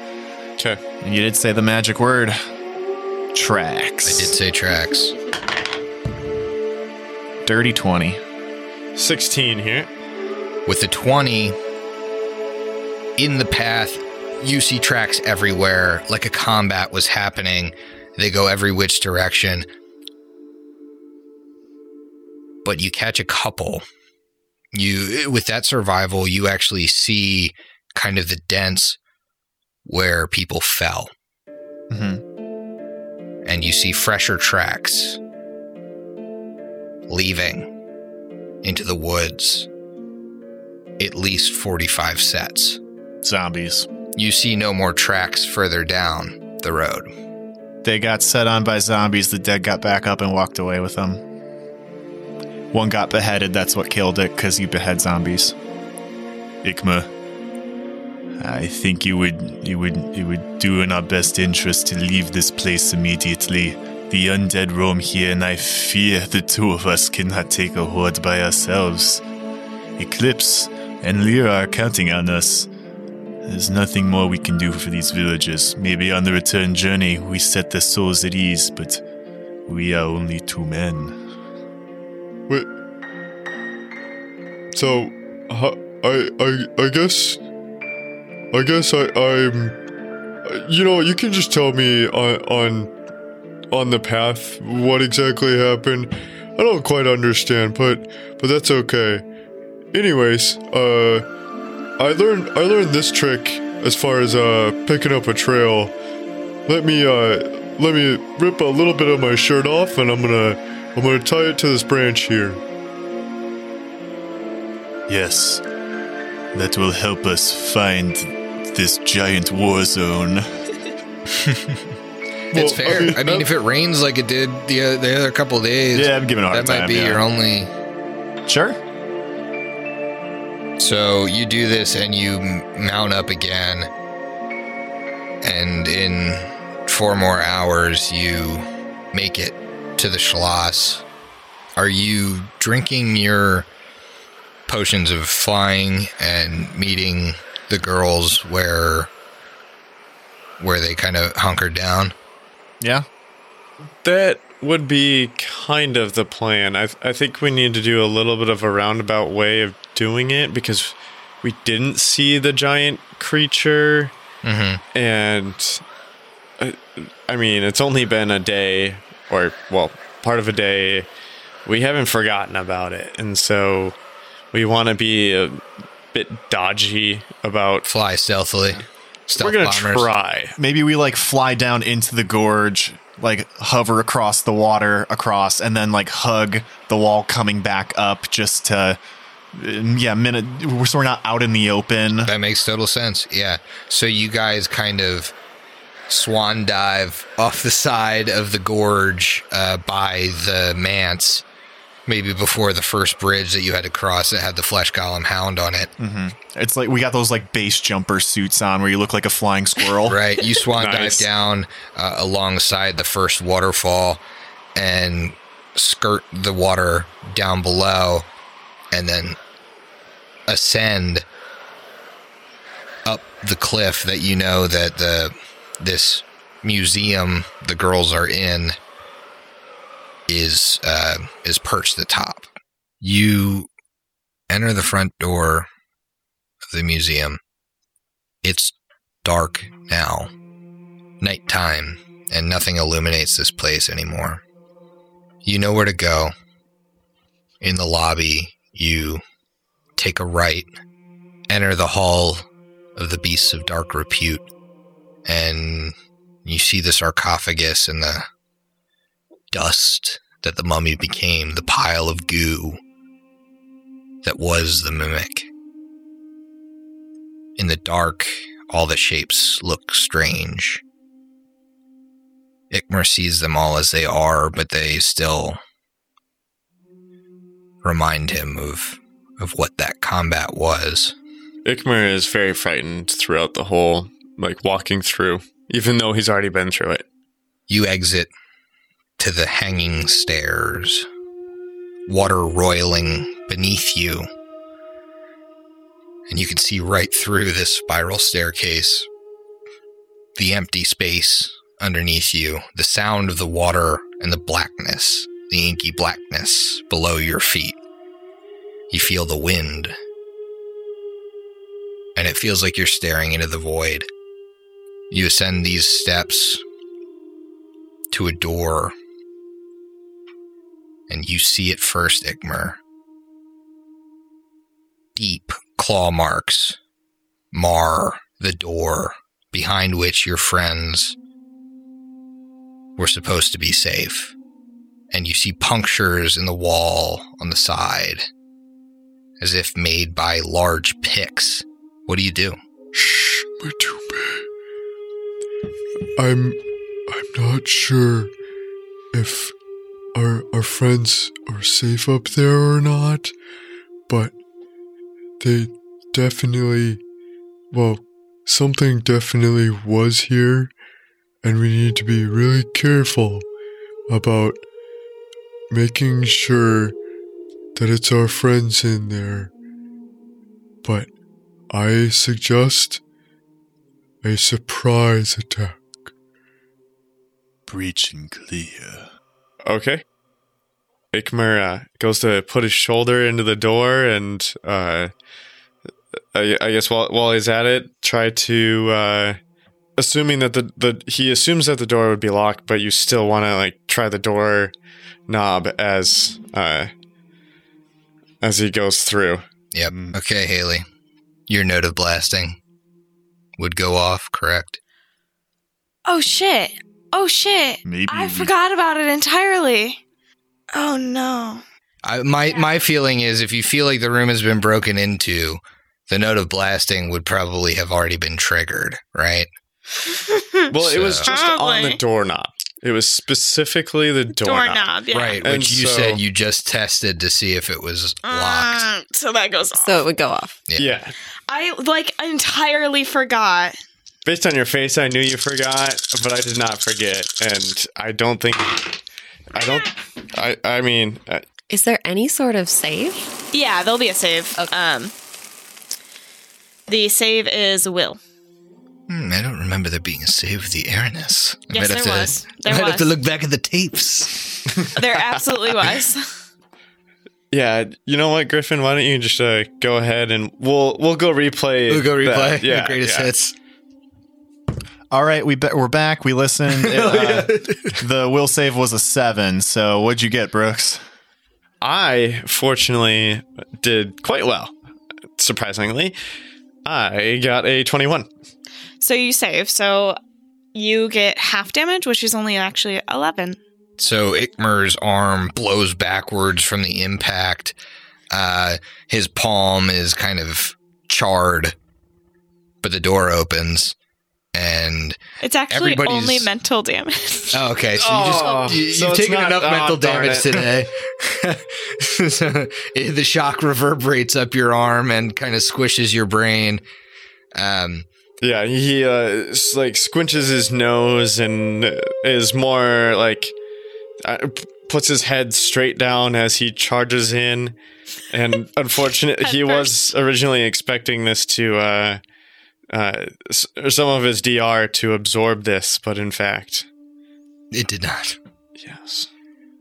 Okay. You did say the magic word. I did say tracks. Dirty twenty. 16 here. With the 20 in the path, you see tracks everywhere, like a combat was happening. They go every which direction. But you catch a couple. You with that survival, you actually see kind of the dents where people fell. hmm and you see fresher tracks leaving into the woods at least 45 sets. Zombies. You see no more tracks further down the road. They got set on by zombies. The dead got back up and walked away with them. One got beheaded. That's what killed it because you behead zombies. Ikma, I think you would you would it would do in our best interest to leave this place immediately. The undead roam here, and I fear the two of us cannot take a horde by ourselves. Eclipse and Lyra are counting on us. There's nothing more we can do for these villagers. Maybe on the return journey we set their souls at ease, but we are only two men. Wait. So, ho- I, I, I guess, I guess I, I'm, you know, you can just tell me on, on on the path what exactly happened. I don't quite understand, but but that's okay. Anyways, uh I learned I learned this trick as far as uh picking up a trail. Let me uh let me rip a little bit of my shirt off and I'm gonna I'm gonna tie it to this branch here. Yes. That will help us find this giant war zone. It's Well, fair. I mean, if it rains like it did the uh, the other couple of days, Yeah, I'm giving a hard that might be yeah. your only. Sure. So you do this and you mount up again, and in four more hours you make it to the Schloss. Are you drinking your potions of flying and meeting the girls where where they kind of hunkered down? Yeah. That would be kind of the plan. I, I think we need to do a little bit of a roundabout way of doing it because we didn't see the giant creature. Mm-hmm. And uh, I mean, it's only been a day, or, well, part of a day. We haven't forgotten about it. And so we want to be a bit dodgy about. Fly stealthily. Stealth We're going to bombers. try. Maybe we like fly down into the gorge, like hover across the water across, and then like hug the wall coming back up just to, um, yeah, minute. So we're not out in the open. That makes total sense. Yeah. So you guys kind of swan dive off the side of the gorge uh, by the manse, maybe before the first bridge that you had to cross that had the flesh golem hound on it. It's like we got those like base jumper suits on where you look like a flying squirrel. Right. You swan Nice. dive down uh, alongside the first waterfall and skirt the water down below and then ascend up the cliff that you know that the this museum the girls are in is uh, is perched the top. You enter the front door of the museum. It's dark now, nighttime, and nothing illuminates this place anymore. You know where to go. In the lobby, you take a right, enter the hall of the beasts of dark repute, and you see the sarcophagus and the dust that the mummy became, the pile of goo that was the mimic. In the dark, all the shapes look strange. Ikmer sees them all as they are, but they still remind him of of what that combat was. Ikmer is very frightened throughout the whole, like walking through, even though he's already been through it. You exit to the hanging stairs, water roiling beneath you. And you can see right through this spiral staircase, the empty space underneath you, the sound of the water and the blackness, the inky blackness below your feet. You feel the wind. And it feels like you're staring into the void. You ascend these steps to a door, and you see it first, Ikmer. Deep claw marks mar the door behind which your friends were supposed to be safe. And you see punctures in the wall on the side, as if made by large picks. What do you do? Shh, Matumbe. I'm I'm not sure if our our friends are safe up there or not, but they definitely well, something definitely was here and we need to be really careful about making sure that it's our friends in there. But I suggest a surprise attack. Breach and clear. Okay. Ikmer uh, goes to put his shoulder into the door, and uh, I, I guess while while he's at it, try to uh, assuming that the, the he assumes that the door would be locked, but you still want to like try the door knob as uh as he goes through. Yep. Okay, Haley. Your note of blasting would go off, correct? Oh shit. Oh shit. Maybe I forgot about it entirely. Oh no. I, my my feeling is if you feel like the room has been broken into, the note of blasting would probably have already been triggered, right? Well, it was So- just on the doorknob. It was specifically the doorknob. Doorknob, yeah. Right, And which you so- said you just tested to see if it was locked. Mm, so that goes off. So it would go off. Yeah. Yeah. I like entirely forgot. Based on your face, I knew you forgot, but I did not forget, and I don't think. I don't. I. I mean, uh, Is there any sort of save? Yeah, there'll be a save. Okay. Um the save is will. Hmm, I don't remember there being a save of the airness. I Yes, might have there to, was. There might have to was. look back at the tapes. There absolutely was. yeah. You know what, Griffin? Why don't you just uh, go ahead and we'll we'll go replay. We'll go replay. that. Yeah. the greatest yeah. hits. All right, we be- we're back. We listened. Uh, the will save was a seven. So what'd you get, Brooks? I fortunately did quite well. Surprisingly, I got a twenty-one. So you save. So you get half damage, which is only actually 11. So Ikmer's arm blows backwards from the impact. Uh, his palm is kind of charred, but the door opens, and It's actually only mental damage. oh, okay, so Oh, you just you, so you've it's taken not- enough oh, mental damage today. so, the shock reverberates up your arm and kind of squishes your brain. Um, Yeah, he uh, like squinches his nose and uh, is more like uh, puts his head straight down as he charges in. And unfortunately, he At was originally expecting this to uh, uh, some of his DR to absorb this, but in fact, it did not. yes.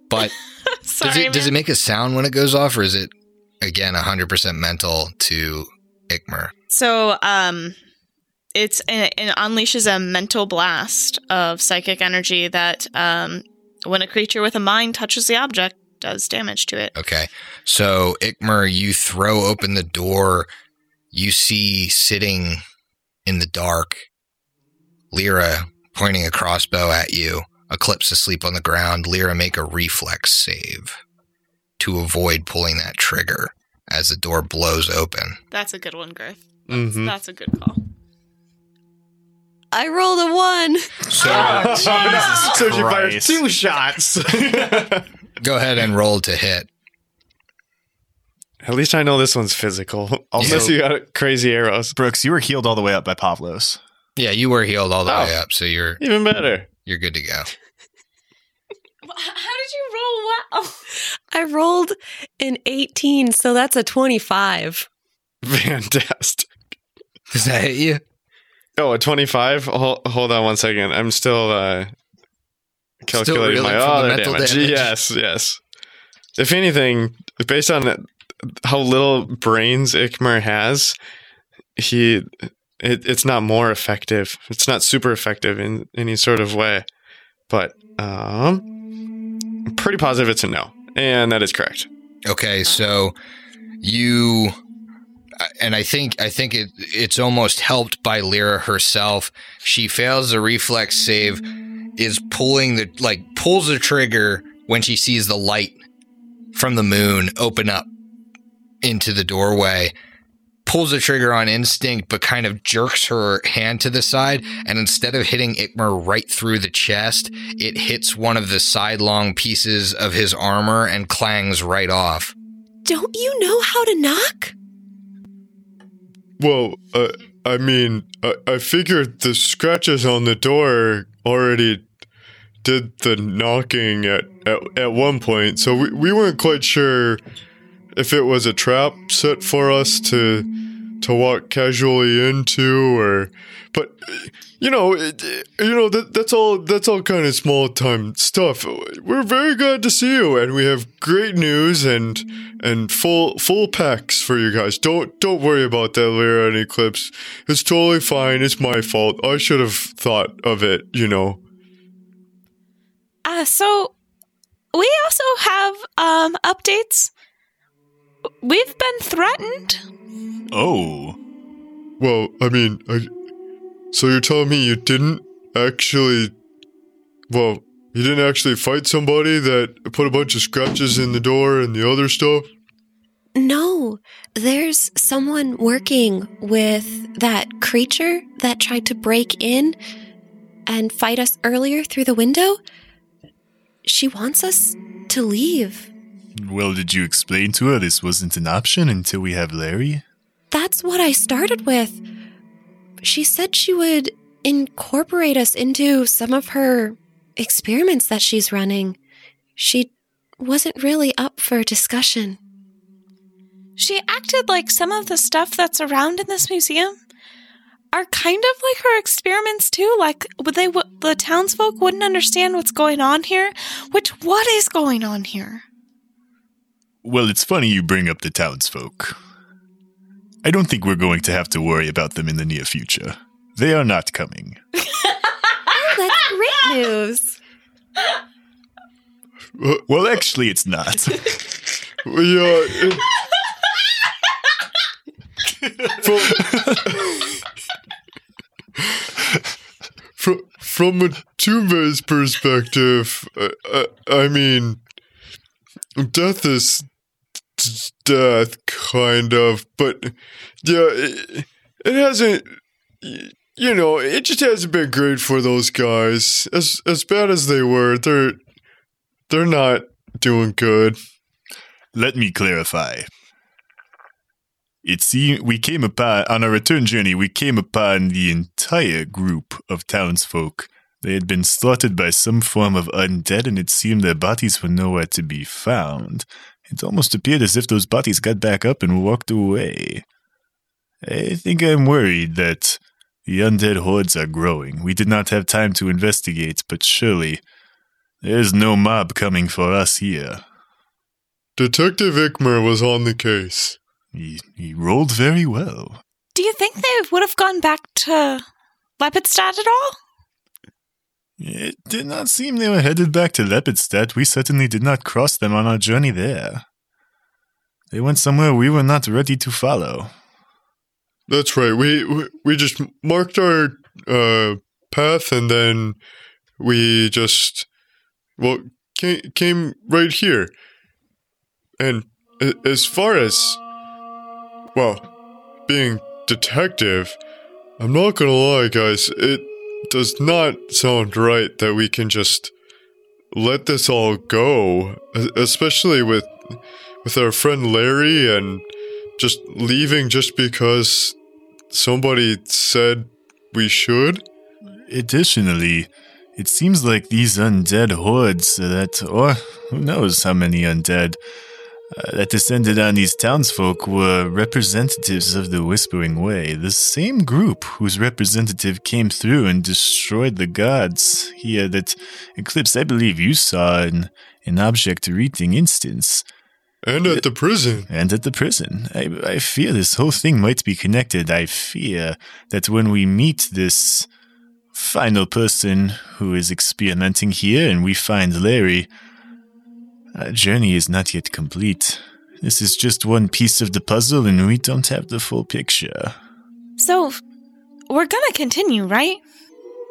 But Sorry, does it does it make a sound when it goes off, or is it again hundred percent mental to Ikmer? So, um, it's it, it unleashes a mental blast of psychic energy that, um, when a creature with a mind touches the object, does damage to it. Okay. So, Ikmer, you throw open the door. You see sitting in the dark Lyra pointing a crossbow at you. Eclipse asleep on the ground. Lyra, make a reflex save to avoid pulling that trigger as the door blows open. That's a good one, Griff. That's, Mhm. that's a good call. I rolled a one. So, so she fired Christ. two shots. go ahead and roll to hit. At least I know this one's physical. Also- Unless you got crazy arrows. Brooks, you were healed all the way up by Pavlos. Yeah, you were healed all the Oh. way up, so you're Even better. you're good to go. How did you roll well? I rolled an 18, so that's a 25. Fantastic. Does that hit you? Oh, a 25? Hold, hold on one second. I'm still uh, calculating reeling my from the other damage. damage. Yes, yes. If anything, based on how little brains Ikmer has, he it, it's not more effective. It's not super effective in any sort of way. But um, I'm pretty positive it's a no. And that is correct. Okay, so you and I think I think it it's almost helped by Lyra herself. She fails a reflex save, is pulling the like pulls the trigger when she sees the light from the moon open up into the doorway. Pulls the trigger on instinct, but kind of jerks her hand to the side, and instead of hitting Ikmer right through the chest, it hits one of the sidelong pieces of his armor and clangs right off. Don't you know how to knock? Well, uh, I mean, I, I figured the scratches on the door already did the knocking at, at, at one point, so we, we weren't quite sure if it was a trap set for us to to walk casually into, or but you know, you know that that's all that's all kind of small time stuff. We're very glad to see you, and we have great news and and full full packs for you guys. Don't don't worry about that Lyra and Eclipse. It's totally fine. It's my fault. I should have thought of it. You know. Uh, so we also have um updates. We've been threatened. Oh, Well, I mean, I, so you're telling me you didn't actually, well, you didn't actually fight somebody that put a bunch of scratches in the door and the other stuff? No, there's someone working with that creature that tried to break in and fight us earlier through the window. She wants us to leave. Well, did you explain to her this wasn't an option until we have Larry? That's what I started with. She said she would incorporate us into some of her experiments that she's running. She wasn't really up for discussion. She acted like some of the stuff that's around in this museum are kind of like her experiments too. Like would they, would the townsfolk wouldn't understand what's going on here. Which what is going on here? Well, it's funny you bring up the townsfolk. I don't think we're going to have to worry about them in the near future. They are not coming. Oh, that's great news. Well, actually, it's not. yeah. It, from, from, from a Tumbes perspective, uh, uh, I mean, death is d- death, kind of, but yeah, it, it hasn't. You know, it just hasn't been great for those guys. As as bad as they were, they're they're not doing good. Let me clarify. It seemed we came upon on our return journey. We came upon the entire group of townsfolk. They had been slaughtered by some form of undead, and it seemed their bodies were nowhere to be found. It almost appeared as if those bodies got back up and walked away. I think I'm worried that the undead hordes are growing. We did not have time to investigate, but surely there's no mob coming for us here. Detective Ikmer was on the case. He, he rolled very well. Do you think they would have gone back to Lepidstadt at all? It did not seem they were headed back to Lepidstadt. We certainly did not cross them on our journey there. They went somewhere we were not ready to follow. That's right. We we, we just marked our uh, path and then we just well came, came right here. And as far as well, being detective, I'm not gonna lie, guys. It does not sound right that we can just let this all go, especially with with our friend Larry and just leaving just because somebody said we should. Additionally, it seems like these undead hordes that, or who knows how many undead, uh, that descended on these townsfolk were representatives of the Whispering Way, the same group whose representative came through and destroyed the gods here that Eclipse, I believe you saw in an object reading instance. And at the prison. And at the prison. I, I fear this whole thing might be connected. I fear that when we meet this final person who is experimenting here and we find Larry, our journey is not yet complete. This is just one piece of the puzzle and we don't have the full picture. So we're gonna continue, right?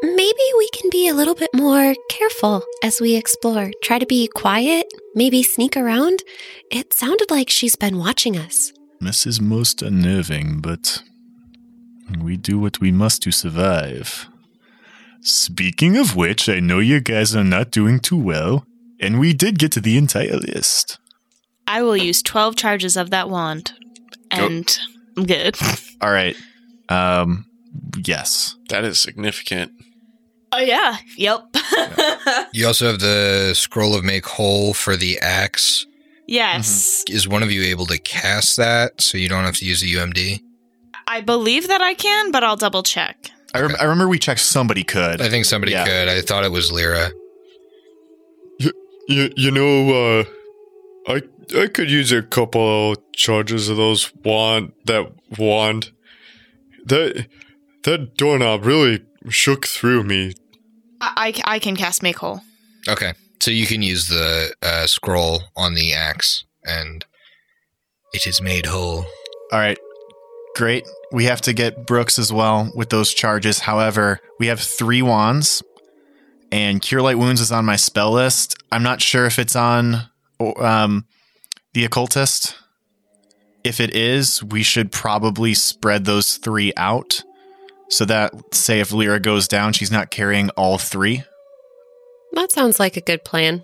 Maybe we can be a little bit more careful as we explore. Try to be quiet, maybe sneak around. It sounded like she's been watching us. This is most unnerving, but we do what we must to survive. Speaking of which, I know you guys are not doing too well, and we did get to the entire list. I will use 12 charges of that wand. And I'm good. All right. Um, yes. That is significant. Oh, yeah. Yep. You also have the scroll of make whole for the axe. yes. Is one of you able to cast that so you don't have to use the UMD? I believe that I can, but I'll double check. I, rem- I remember we checked somebody could. I think somebody Yeah. could. I thought it was Lyra. You, you know, uh, I I could use a couple charges of those wand that wand. That that doorknob really shook through me. I, I, I can cast Make Whole. Okay. So you can use the uh, scroll on the axe, and it is made whole. All right. Great. We have to get Brooks as well with those charges. However, we have three wands, and Cure Light Wounds is on my spell list. I'm not sure if it's on um, the Occultist. If it is, we should probably spread those three out so that, say, if Lyra goes down, she's not carrying all three. That sounds like a good plan.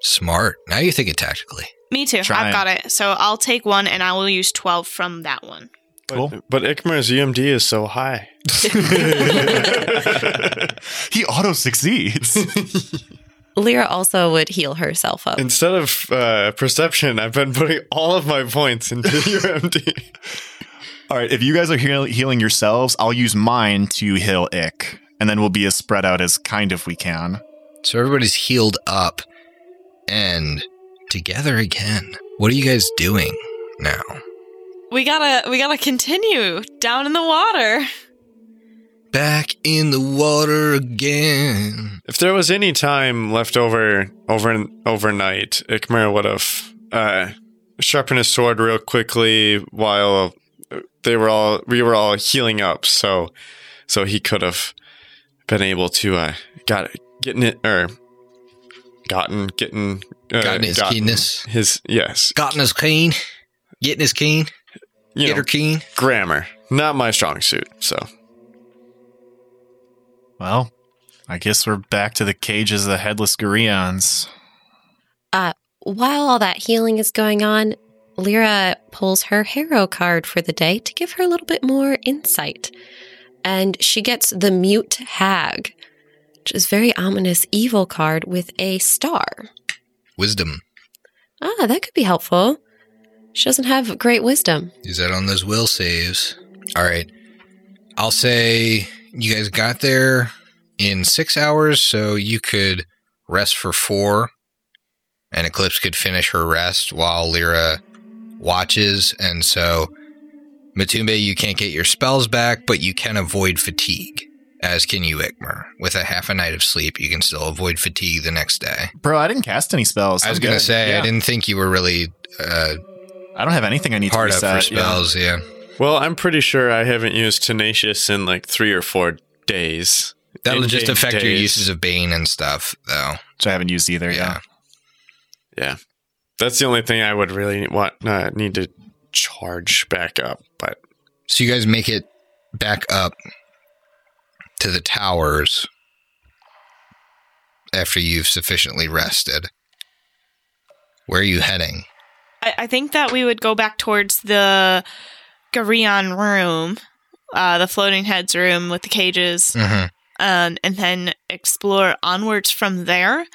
Smart. Now you're thinking tactically. Me too. Try I've got it. So I'll take one and I will use 12 from that one. Cool. But, but Ikmer's UMD is so high. he auto succeeds. Lyra also would heal herself up. Instead of uh, perception, I've been putting all of my points into UMD. All right, if you guys are heal- healing yourselves, I'll use mine to heal Ick, and then we'll be as spread out as kind of we can. So everybody's healed up and together again. What are you guys doing now? We gotta we gotta continue down in the water. Back in the water again. If there was any time left over over overnight, Ikmer would have uh, sharpened his sword real quickly while they were all we were all healing up. So so he could have been able to uh, got getting it or gotten getting uh, Gotten his keenness. His yes, Gotten his keen. Getting his keen. You Get know, her keen. grammar, not my strong suit. So Well, I guess we're back to the cages of the headless Gurions. Uh, while all that healing is going on, Lyra pulls her hero card for the day to give her a little bit more insight. And she gets the Mute Hag, which is a very ominous evil card with a star. Wisdom. Ah, that could be helpful. She doesn't have great wisdom. Is that on those will saves. All right. I'll say you guys got there in six hours, so you could rest for four, and Eclipse could finish her rest while Lyra watches. And so, Matumbe, you can't get your spells back, but you can avoid fatigue, as can you, Ikmer. With a half a night of sleep, you can still avoid fatigue the next day. Bro, I didn't cast any spells. I was going to say, Yeah. I didn't think you were really uh, I don't have anything I need hard to up for spells. yeah. well, I'm pretty sure I haven't used tenacious in like three or four days. That'll just game affect your uses of Bane and stuff, though. Which I haven't used either. Yeah. Yeah. That's the only thing I would really want uh, need to charge back up. But So you guys make it back up to the towers after you've sufficiently rested. Where are you heading? I, I think that we would go back towards the Garion room, uh, the floating heads room with the cages, Mm-hmm. um, and then explore onwards from there.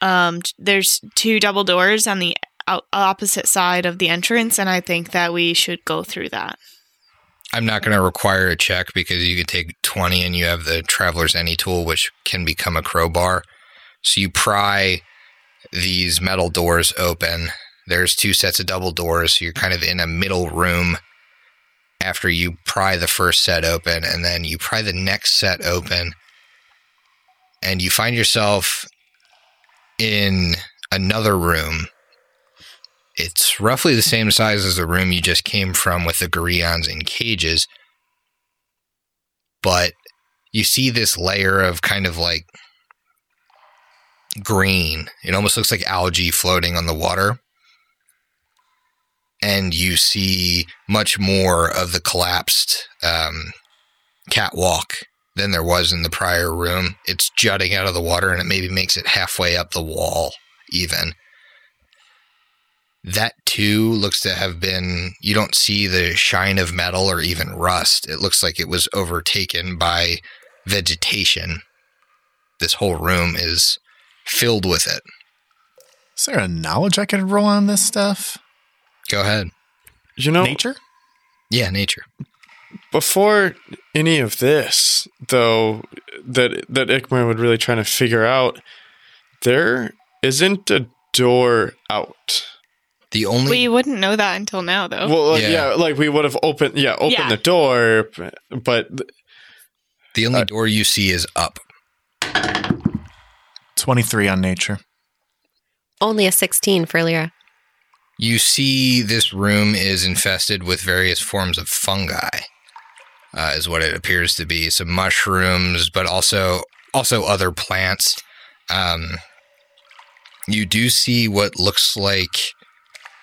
Um, there's two double doors on the opposite side of the entrance, and I think that we should go through that. I'm not going to require a check because you can take 20 and you have the Traveler's Any tool, which can become a crowbar. So you pry these metal doors open. There's two sets of double doors. So you're kind of in a middle room after you pry the first set open, and then you pry the next set open, and you find yourself in another room. It's roughly the same size as the room you just came from with the Gurions in cages, but you see this layer of kind of like green. It almost looks like algae floating on the water. And you see much more of the collapsed um, catwalk than there was in the prior room. It's jutting out of the water and it maybe makes it halfway up the wall, even. That too looks to have been, you don't see the shine of metal or even rust. It looks like it was overtaken by vegetation. This whole room is filled with it. Is there a knowledge I could roll on this stuff? Go ahead. you know, Nature? Yeah, nature. Before any of this, though, that that Ikmer would really try to figure out, there isn't a door out. The only We wouldn't know that until now, though. Well, Yeah. yeah. like we would have opened, yeah, opened Yeah. the door, but the only uh, door you see is up. 23 on nature. Only a 16 for Lyra. You see this room is infested with various forms of fungi. Uh, is what it appears to be. Some mushrooms, but also also other plants. Um, you do see what looks like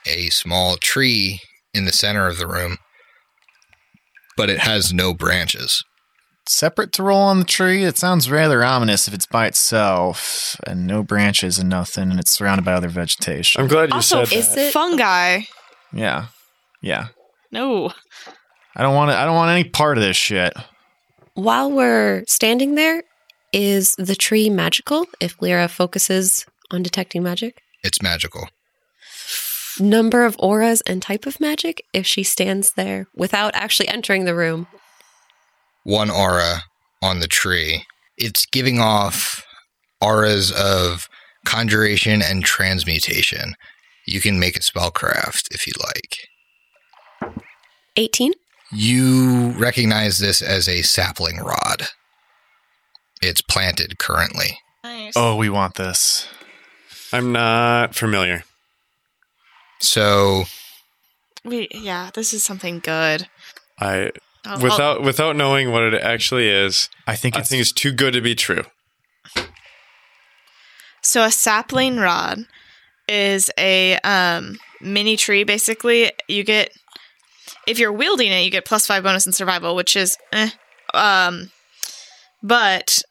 a small tree in the center of the room, but it has no branches. Separate to roll on the tree? It sounds rather ominous if it's by itself and no branches and nothing and it's surrounded by other vegetation. I'm glad you also, said is that. it- fungi. yeah. Yeah. No. I don't want to, I don't want any part of this shit. While we're standing there, is the tree magical if Lyra focuses on detecting magic? It's magical. Number of auras and type of magic if she stands there without actually entering the room. One aura on the tree. It's giving off auras of conjuration and transmutation. You can make a spellcraft if you like. 18? You recognize this as a sapling rod. It's planted currently. Nice. Oh, we want this. I'm not familiar. So We, yeah, this is something good. I I'll- without without knowing what it actually is, I think I it's, think it's too good to be true. So a sapling rod is a um, mini tree. Basically, you get if you're wielding it, you get plus five bonus in survival, which is eh. Um, but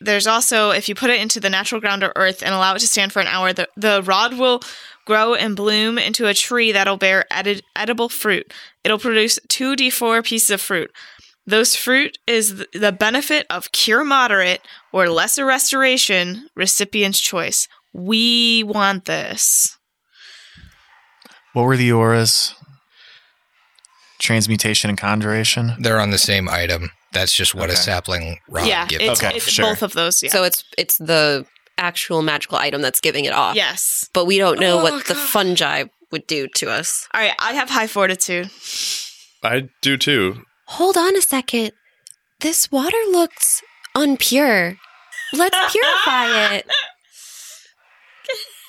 there's also if you put it into the natural ground or earth and allow it to stand for an hour, the the rod will grow and bloom into a tree that'll bear edi- edible fruit. It'll produce two d4 pieces of fruit. Those fruit is th- the benefit of cure moderate or lesser restoration, recipient's choice. We want this. what were the auras? Transmutation and conjuration. they're on the same item. That's just what a sapling rod yeah, gives. it's, Okay, it's sure. both of those. Yeah. So it's it's the actual magical item that's giving it off. yes. But we don't know Oh, what the fungi would do to us. All right. I have high fortitude. I do too. Hold on a second. This water looks unpure. Let's purify it.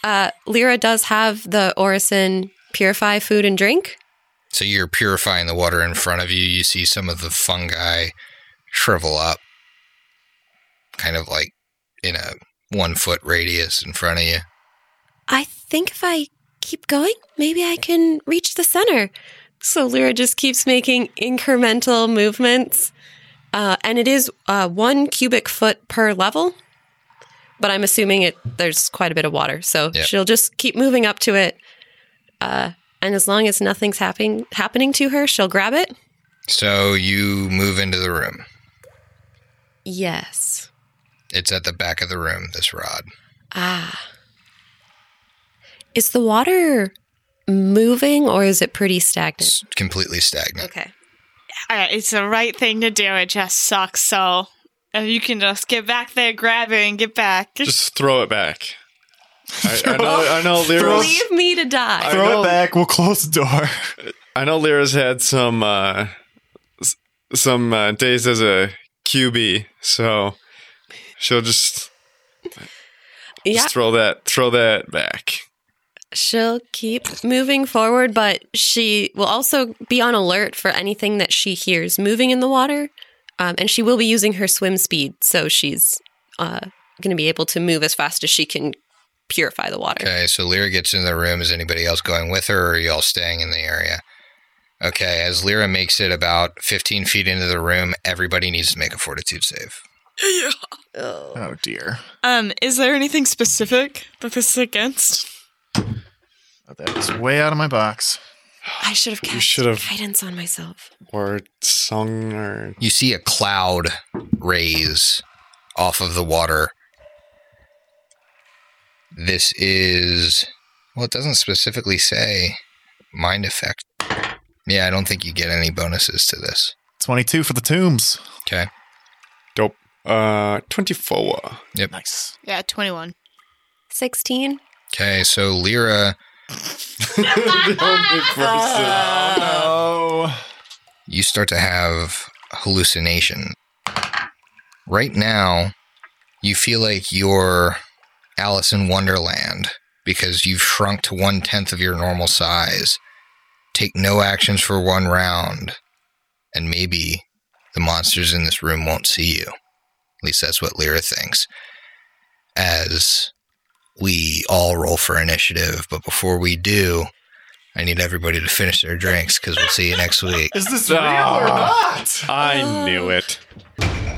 Uh, Lyra does have the Orison purify food and drink. So you're purifying the water in front of you. You see some of the fungi shrivel up, kind of like in a one foot radius in front of you. I think if I keep going, maybe I can reach the center. So Lyra just keeps making incremental movements. Uh, and it is uh, one cubic foot per level. But I'm assuming it there's quite a bit of water. So Yeah. she'll just keep moving up to it. Uh, and as long as nothing's happening happening to her, she'll grab it. So you move into the room. Yes. It's at the back of the room, this rod. Ah. Is the water moving or is it pretty stagnant? It's completely stagnant. Okay. All right. It's the right thing to do. It just sucks. So if you can just get back there, grab it, and get back. Just throw it back. I, I know. I know. Lyra's. Leave me to die. I Throw know- it back. We'll close the door. I know Lyra's had some uh, some uh, days as a QB, so she'll just, yeah. just throw that throw that back. She'll keep moving forward, but she will also be on alert for anything that she hears moving in the water. Um, and she will be using her swim speed, so she's uh, going to be able to move as fast as she can purify the water. Okay, so Lyra gets into the room. Is anybody else going with her, or are you all staying in the area? Okay, as Lyra makes it about 15 feet into the room, everybody needs to make a fortitude save. Oh dear. Um, is there anything specific that this is against? Oh, that was way out of my box. I should have You cast should have- guidance on myself. Or sung or You see a cloud raise off of the water. This is, well, it doesn't specifically say mind effect. Yeah, I don't think you get any bonuses to this. 22 for the tombs. Okay. Dope. Uh, 24. Nice. Yeah, 21. 16. Okay, so Lyra, the only. Oh, you start to have hallucination. Right now, you feel like you're Alice in Wonderland because you've shrunk to one tenth of your normal size. Take no actions for one round, and maybe the monsters in this room won't see you. At least that's what Lyra thinks. As we all roll for initiative, but before we do, I need everybody to finish their drinks because we'll see you next week. Is this real or not? I knew it. Uh,